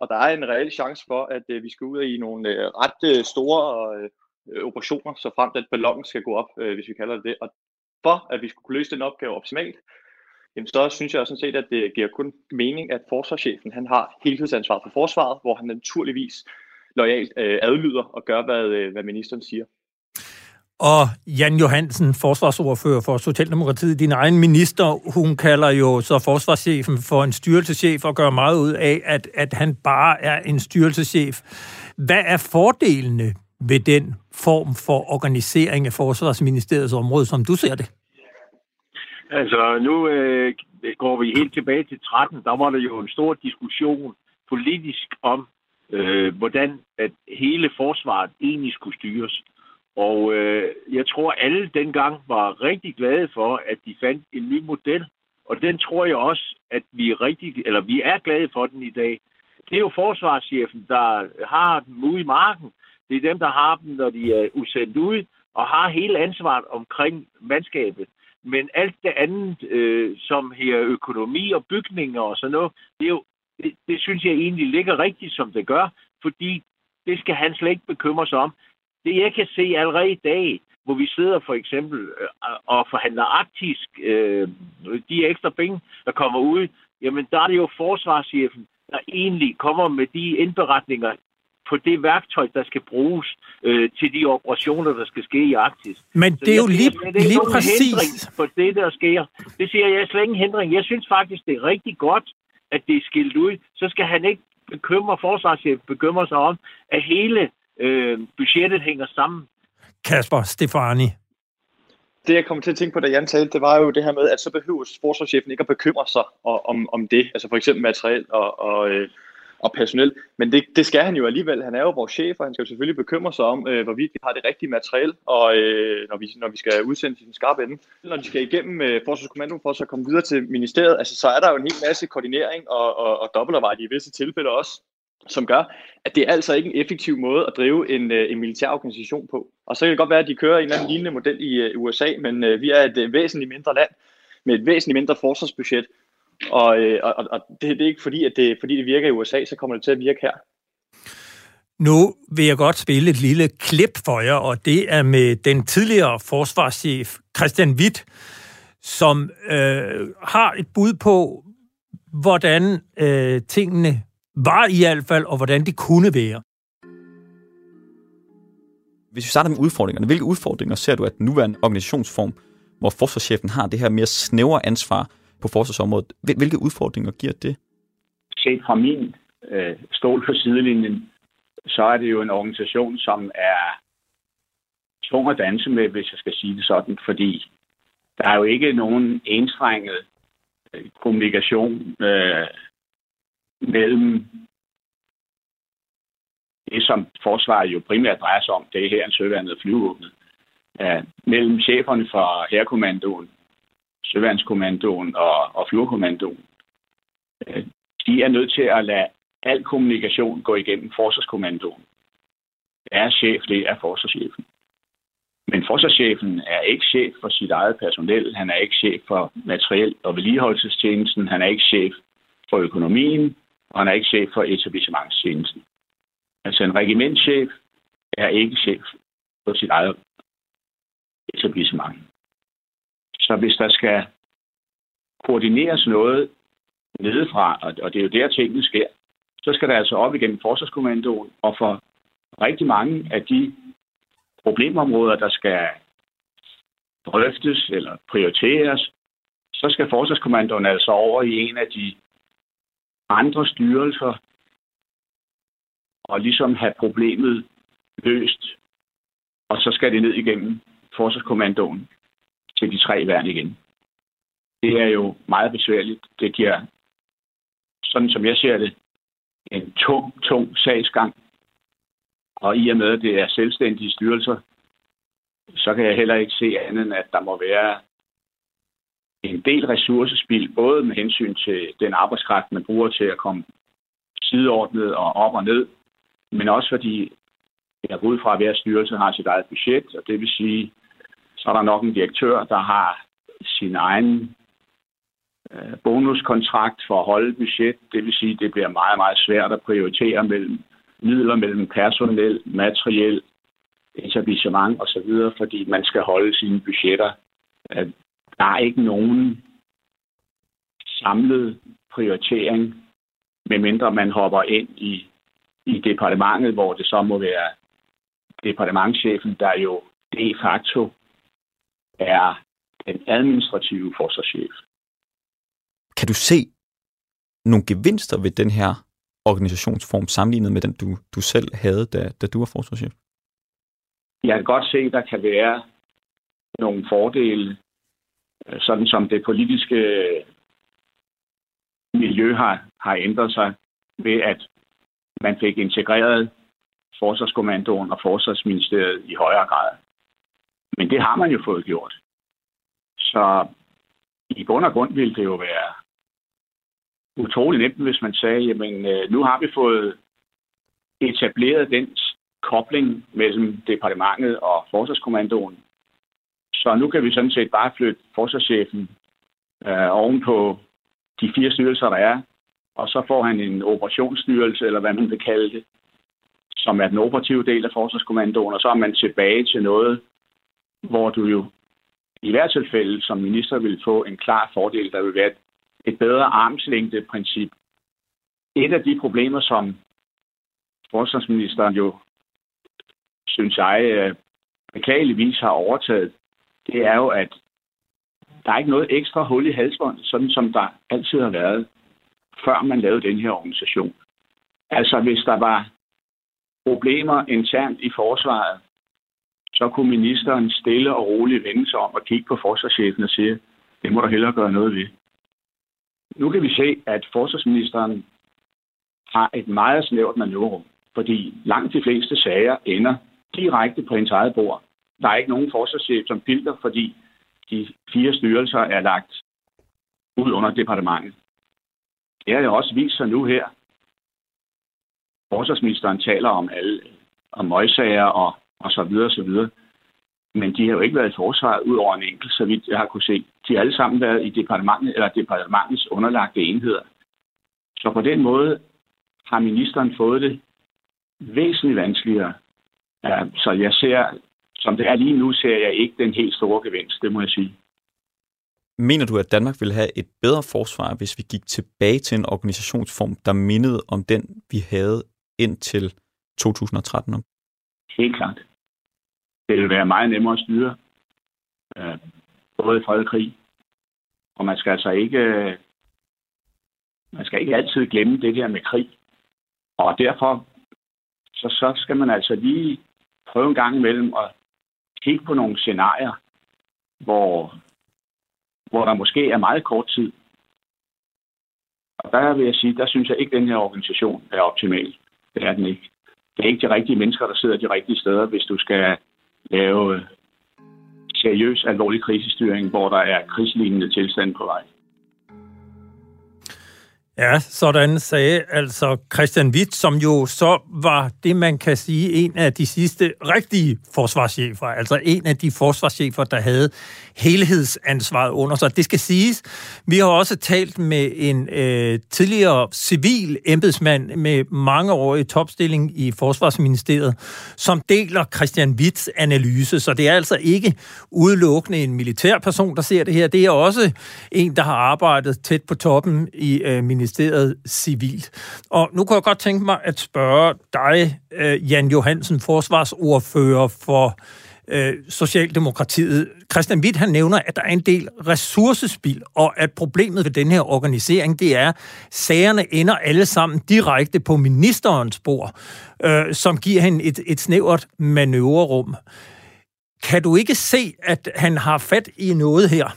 Og der er en reel chance for, at øh, vi skal ud i nogle øh, ret øh, store øh, øh operationer, så frem at ballonen skal gå op, øh, hvis vi kalder det det. Og for at vi skulle kunne løse den opgave optimalt, jamen så synes jeg sådan set, at det giver kun mening, at forsvarschefen han har helhedsansvar for forsvaret, hvor han naturligvis lojalt øh, adlyder og gør, hvad, øh, hvad ministeren siger. Og Jan Johansen, forsvarsordfører for Socialdemokratiet, din egen minister, hun kalder jo så forsvarschefen for en styrelseschef og gør meget ud af, at, at han bare er en styrelseschef. Hvad er fordelene ved den form for organisering af Forsvarsministeriets område, som du ser det? Altså, nu øh, går vi helt tilbage til 13. Der var der jo en stor diskussion politisk om, øh, hvordan at hele forsvaret egentlig skulle styres. Og øh, jeg tror, alle dengang var rigtig glade for, at de fandt en ny model. Og den tror jeg også, at vi er, rigtig, eller vi er glade for den i dag. Det er jo forsvarschefen, der har dem ude i marken. Det er dem, der har dem, når de er usendt ud, og har hele ansvaret omkring mandskabet. Men alt det andet, øh, som her økonomi og bygninger og sådan noget, det, er jo, det, det synes jeg egentlig ligger rigtigt, som det gør, fordi det skal han slet ikke bekymre sig om. Det jeg kan se allerede i dag, hvor vi sidder for eksempel øh, og forhandler arktisk, øh, de ekstra penge, der kommer ud, jamen der er det jo forsvarschefen, der egentlig kommer med de indberetninger på det værktøj, der skal bruges øh, til de operationer, der skal ske i Arktis. Men det er jo lige, det er lige præcis... på det, der sker. Det siger jeg slet ingen hindring. Jeg synes faktisk, det er rigtig godt, at det er skilt ud. Så skal han ikke bekymre forsvarschefen, bekymre sig om, at hele øh, budgettet hænger sammen. Kasper Stefani. Det, jeg kommer til at tænke på, da Jan talte, det var jo det her med, at så behøver forsvarschefen ikke at bekymre sig om, om det, altså for eksempel materiel og, og, øh, og personel. Men det, det skal han jo alligevel. Han er jo vores chef, og han skal jo selvfølgelig bekymre sig om, øh, hvorvidt vi har det rigtige materiel, og øh, når, vi, når vi skal udsende til den skarpe ende. Når de skal igennem øh, Forsvarskommandoen for at så komme videre til ministeriet, altså, så er der jo en hel masse koordinering og, og, og dobbeltarbejde i visse tilfælde også som gør, at det er altså ikke en effektiv måde at drive en, øh, en militær organisation på. Og så kan det godt være, at de kører en eller anden lignende model i øh, USA, men øh, vi er et væsentligt mindre land med et væsentligt mindre forsvarsbudget. Og, uh, og, og det, det er ikke fordi, at det, fordi det virker i USA, så kommer det til at virke her. Nu vil jeg godt spille et lille klip for jer, og det er med den tidligere forsvarschef Christian Witt, som øh, har et bud på, hvordan øh, tingene var i hvert fald, og hvordan det kunne være. Hvis vi starter med udfordringerne, hvilke udfordringer ser du, at den nuværende organisationsform, hvor forsvarschefen har det her mere snævre ansvar på forsvarsområdet, hvilke udfordringer giver det? Set fra min øh, stol på sidelinjen, så er det jo en organisation, som er tung at danse med, hvis jeg skal sige det sådan, fordi der er jo ikke nogen enstrenget øh, kommunikation øh, mellem det, som forsvaret jo primært drejer sig om, det er her en søværnet flyvåbnet, øh, mellem cheferne fra herrekommandoen, søværnskommandoen og, og flyverkommandoen. Øh, de er nødt til at lade al kommunikation gå igennem forsvarskommandoen. Er chef, det er forsvarschefen. Men forsvarschefen er ikke chef for sit eget personel, han er ikke chef for materiel og vedligeholdelsestjenesten, han er ikke chef for økonomien, og han er ikke chef for etablissementstjenesten. Altså en regimentschef er ikke chef for sit eget etablissement. Så hvis der skal koordineres noget nedefra, og det er jo der tingene sker, så skal der altså op igennem forsvarskommandoen, og for rigtig mange af de problemområder, der skal drøftes eller prioriteres, så skal forsvarskommandoen altså over i en af de andre styrelser og ligesom have problemet løst. Og så skal det ned igennem forsvarskommandoen til de tre værn igen. det er jo meget besværligt. Det giver, sådan som jeg ser det, en tung, tung sagsgang. Og i og med, at det er selvstændige styrelser, så kan jeg heller ikke se andet end, at der må være en del ressourcespil, både med hensyn til den arbejdskraft, man bruger til at komme sideordnet og op og ned, men også fordi jeg går ud fra, at hver styrelse har sit eget budget, og det vil sige, så er der nok en direktør, der har sin egen øh, bonuskontrakt for at holde budget. Det vil sige, at det bliver meget, meget svært at prioritere mellem midler mellem personel, materiel, etablissement osv., fordi man skal holde sine budgetter. Øh, der er ikke nogen samlet prioritering, medmindre man hopper ind i, i departementet, hvor det så må være departementchefen, der jo de facto er den administrative forsvarschef. Kan du se nogle gevinster ved den her organisationsform sammenlignet med den, du, du selv havde, da, da du var forsvarschef? Jeg kan godt se, at der kan være nogle fordele, øh, sådan som det politiske miljø har, har ændret sig ved, at man fik integreret Forsvarskommandoen og Forsvarsministeriet i højere grad. Men det har man jo fået gjort. Så i bund og grund ville det jo være utrolig nemt, hvis man sagde, jamen øh, nu har vi fået etableret den kobling mellem departementet og Forsvarskommandoen. Så nu kan vi sådan set bare flytte forsvarschefen øh, oven på de fire styrelser, der er, og så får han en operationsstyrelse, eller hvad man vil kalde det, som er den operative del af Forsvarskommandoen, og så er man tilbage til noget, hvor du jo i hvert tilfælde som minister vil få en klar fordel. Der vil være et bedre armslængdeprincip. Et af de problemer, som forsvarsministeren jo, synes jeg, øh, beklageligvis har overtaget, det er jo, at der er ikke noget ekstra hul i halsbåndet, sådan som der altid har været, før man lavede den her organisation. Altså, hvis der var problemer internt i forsvaret, så kunne ministeren stille og roligt vende sig om og kigge på forsvarschefen og sige, det må der hellere gøre noget ved. Nu kan vi se, at forsvarsministeren har et meget snævert manøvrerum, fordi langt de fleste sager ender direkte på hendes eget bord. Der er ikke nogen forsvarschef som filter, fordi de fire styrelser er lagt ud under departementet. Det har jo også vist sig nu her. Forsvarsministeren taler om alle om møgsager og, og så videre og så videre. Men de har jo ikke været i forsvaret ud over en enkelt, så vidt jeg har kunne se. De har alle sammen været i departementet eller departementets underlagte enheder. Så på den måde har ministeren fået det væsentligt vanskeligere. Ja, så jeg ser, som det er lige nu, ser jeg ikke den helt store gevinst, det må jeg sige. Mener du, at Danmark ville have et bedre forsvar, hvis vi gik tilbage til en organisationsform, der mindede om den, vi havde indtil 2013? Helt klart. Det vil være meget nemmere at styre, øh, både i fred og krig. Og man skal altså ikke, øh, man skal ikke altid glemme det der med krig. Og derfor så, så skal man altså lige prøve en gang imellem at kigge på nogle scenarier, hvor, hvor der måske er meget kort tid. Og der vil jeg sige, der synes jeg ikke, at den her organisation er optimal. Det er den ikke. Det er ikke de rigtige mennesker, der sidder de rigtige steder, hvis du skal lave seriøs, alvorlig krisestyring, hvor der er krigslignende tilstand på vej. Ja, sådan sagde altså Christian Witt, som jo så var det, man kan sige, en af de sidste rigtige forsvarschefer, altså en af de forsvarschefer, der havde helhedsansvaret under sig. Det skal siges, vi har også talt med en øh, tidligere civil embedsmand med mange år i topstilling i Forsvarsministeriet, som deler Christian Witts analyse, så det er altså ikke udelukkende en militær person, der ser det her. Det er også en, der har arbejdet tæt på toppen i øh, ministeriet civilt. Og nu kan jeg godt tænke mig at spørge dig, øh, Jan Johansen, forsvarsordfører for øh, Socialdemokratiet. Christian Witt, han nævner, at der er en del ressourcespil, og at problemet ved den her organisering, det er, at sagerne ender alle sammen direkte på ministerens bord, øh, som giver hende et, et snævert manøvrerum. Kan du ikke se, at han har fat i noget her?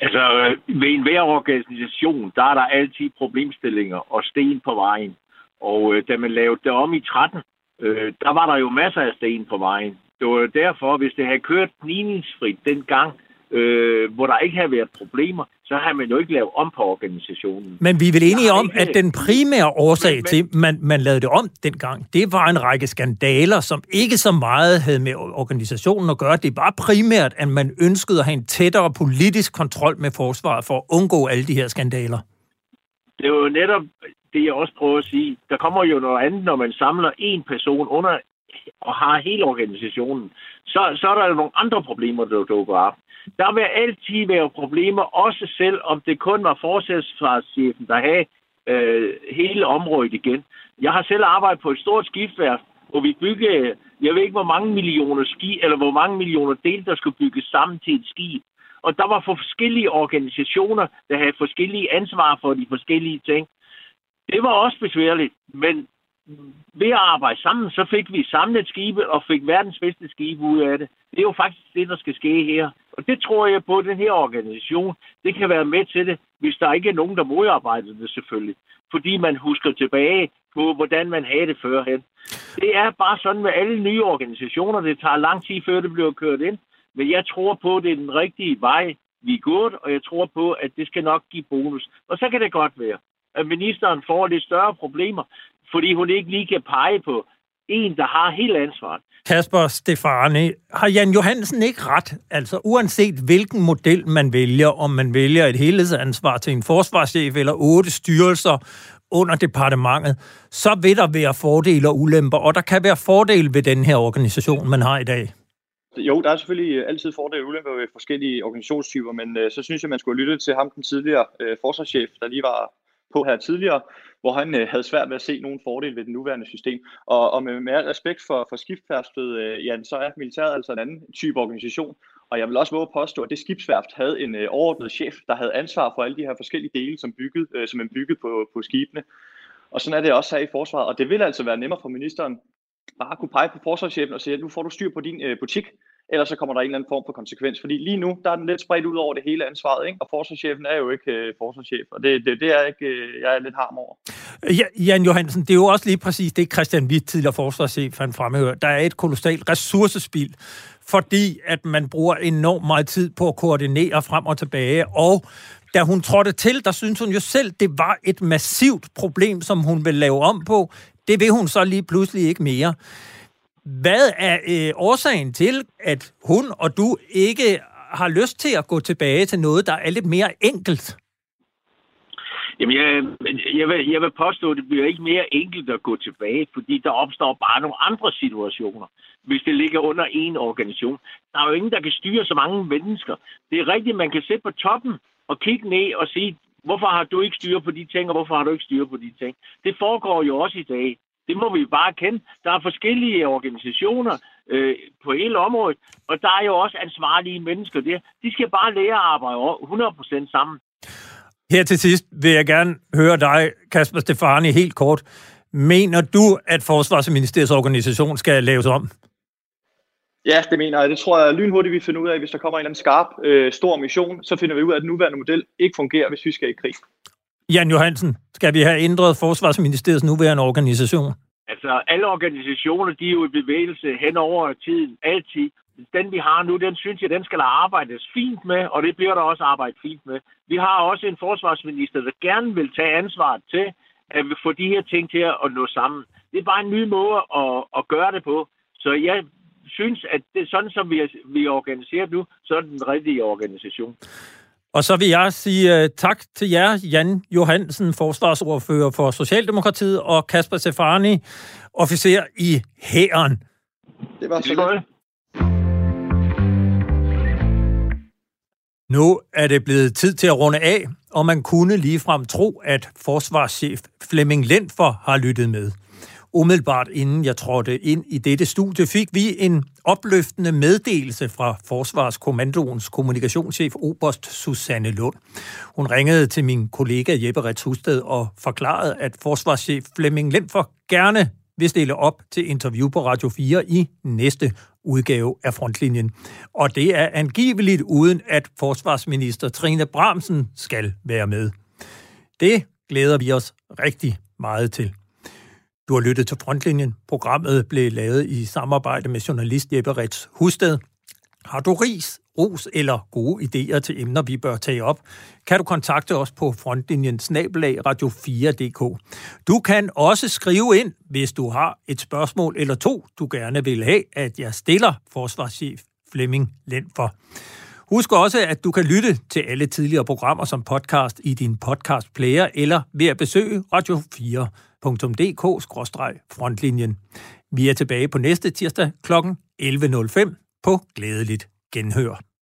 Altså, øh, ved enhver organisation, der er der altid problemstillinger og sten på vejen. Og øh, da man lavede det om i 13, øh, der var der jo masser af sten på vejen. Det var derfor, hvis det havde kørt gnidningsfrit dengang, øh, hvor der ikke havde været problemer, så har man jo ikke lavet om på organisationen. Men vi er vel enige om, ikke... at den primære årsag men, men... til, at man, man lavede det om dengang, det var en række skandaler, som ikke så meget havde med organisationen at gøre. Det var primært, at man ønskede at have en tættere politisk kontrol med forsvaret for at undgå alle de her skandaler. Det er jo netop det, jeg også prøver at sige. Der kommer jo noget andet, når man samler en person under og har hele organisationen. Så, så er der jo nogle andre problemer, der dukker op. Der vil altid være problemer, også selv om det kun var forsvarschefen, der havde øh, hele området igen. Jeg har selv arbejdet på et stort skibsværk, hvor vi byggede, jeg ved ikke hvor mange millioner ski, eller hvor mange millioner dele, der skulle bygges sammen til et skib. Og der var forskellige organisationer, der havde forskellige ansvar for de forskellige ting. Det var også besværligt, men ved at arbejde sammen, så fik vi samlet skibe og fik verdens bedste skibe ud af det. Det er jo faktisk det, der skal ske her. Og det tror jeg på, at den her organisation, det kan være med til det, hvis der ikke er nogen, der modarbejder det selvfølgelig. Fordi man husker tilbage på, hvordan man havde det førhen. Det er bare sådan med alle nye organisationer. Det tager lang tid, før det bliver kørt ind. Men jeg tror på, at det er den rigtige vej, vi er gået, og jeg tror på, at det skal nok give bonus. Og så kan det godt være, at ministeren får lidt større problemer, fordi hun ikke lige kan pege på en, der har helt ansvaret. Kasper Stefani, har Jan Johansen ikke ret? Altså uanset hvilken model man vælger, om man vælger et helhedsansvar til en forsvarschef eller otte styrelser under departementet, så vil der være fordele og ulemper, og der kan være fordele ved den her organisation, man har i dag. Jo, der er selvfølgelig altid fordele og ulemper ved forskellige organisationstyper, men øh, så synes jeg, man skulle lytte til ham, den tidligere øh, forsvarschef, der lige var på her tidligere, hvor han øh, havde svært ved at se nogen fordel ved det nuværende system. Og, og med, med al respekt for, for skibsværftet, øh, ja, så er militæret altså en anden type organisation. Og jeg vil også våge at påstå, at det skibsværft havde en øh, overordnet chef, der havde ansvar for alle de her forskellige dele, som, bygget, øh, som man byggede på, på skibene. Og sådan er det også her i forsvaret. Og det vil altså være nemmere for ministeren bare at kunne pege på forsvarschefen og sige, at nu får du styr på din øh, butik, ellers så kommer der en eller anden form for konsekvens. Fordi lige nu, der er den lidt spredt ud over det hele ansvaret, ikke? og forsvarschefen er jo ikke øh, forsvarschef, og det, det, det er ikke, øh, jeg er lidt harm over. Ja, Jan Johansen, det er jo også lige præcis det, Christian Witt, tidligere forsvarschef, han fremhører. Der er et kolossalt ressourcespil, fordi at man bruger enormt meget tid på at koordinere frem og tilbage, og da hun trådte til, der synes hun jo selv, det var et massivt problem, som hun vil lave om på. Det vil hun så lige pludselig ikke mere. Hvad er øh, årsagen til, at hun og du ikke har lyst til at gå tilbage til noget, der er lidt mere enkelt? Jamen, jeg, jeg, vil, jeg vil påstå, at det bliver ikke mere enkelt at gå tilbage, fordi der opstår bare nogle andre situationer, hvis det ligger under en organisation. Der er jo ingen, der kan styre så mange mennesker. Det er rigtigt, man kan sætte på toppen og kigge ned og sige, hvorfor har du ikke styr på de ting, og hvorfor har du ikke styr på de ting? Det foregår jo også i dag. Det må vi bare kende. Der er forskellige organisationer øh, på hele området, og der er jo også ansvarlige mennesker der. De skal bare lære at arbejde 100% sammen. Her til sidst vil jeg gerne høre dig, Kasper Stefani, helt kort. Mener du, at Forsvarsministeriets organisation skal laves om? Ja, det mener jeg. Det tror jeg lynhurtigt, vi finder ud af, hvis der kommer en eller anden skarp, øh, stor mission, så finder vi ud af, at den nuværende model ikke fungerer, hvis vi skal i krig. Jan Johansen, skal vi have ændret Forsvarsministeriets nuværende organisation? Altså, alle organisationer, de er jo i bevægelse hen over tiden, altid. Den, vi har nu, den synes jeg, den skal der arbejdes fint med, og det bliver der også arbejdet fint med. Vi har også en forsvarsminister, der gerne vil tage ansvaret til, at vi får de her ting til at nå sammen. Det er bare en ny måde at, at gøre det på. Så jeg synes, at det er sådan, som vi er, vi er organiseret nu, så er det den rigtige organisation. Og så vil jeg sige uh, tak til jer, Jan Johansen, forsvarsordfører for Socialdemokratiet, og Kasper Sefani, officer i Hæren. Det var så godt. Nu er det blevet tid til at runde af, og man kunne ligefrem tro, at forsvarschef Flemming Lentfor har lyttet med. Umiddelbart inden jeg trådte ind i dette studie, fik vi en opløftende meddelelse fra Forsvarskommandoens kommunikationschef Oberst Susanne Lund. Hun ringede til min kollega Jeppe Rets Husted og forklarede, at forsvarschef Flemming Lemfer gerne vil stille op til interview på Radio 4 i næste udgave af Frontlinjen. Og det er angiveligt uden, at forsvarsminister Trine Bramsen skal være med. Det glæder vi os rigtig meget til. Du har lyttet til Frontlinjen. Programmet blev lavet i samarbejde med journalist Jeppe Rets Husted. Har du ris, ros eller gode idéer til emner, vi bør tage op, kan du kontakte os på frontlinjen snabelag radio4.dk. Du kan også skrive ind, hvis du har et spørgsmål eller to, du gerne vil have, at jeg stiller forsvarschef Flemming Lendfer. Husk også, at du kan lytte til alle tidligere programmer som podcast i din podcast-player eller ved at besøge dk-frontlinjen. Vi er tilbage på næste tirsdag kl. 11.05 på Glædeligt Genhør.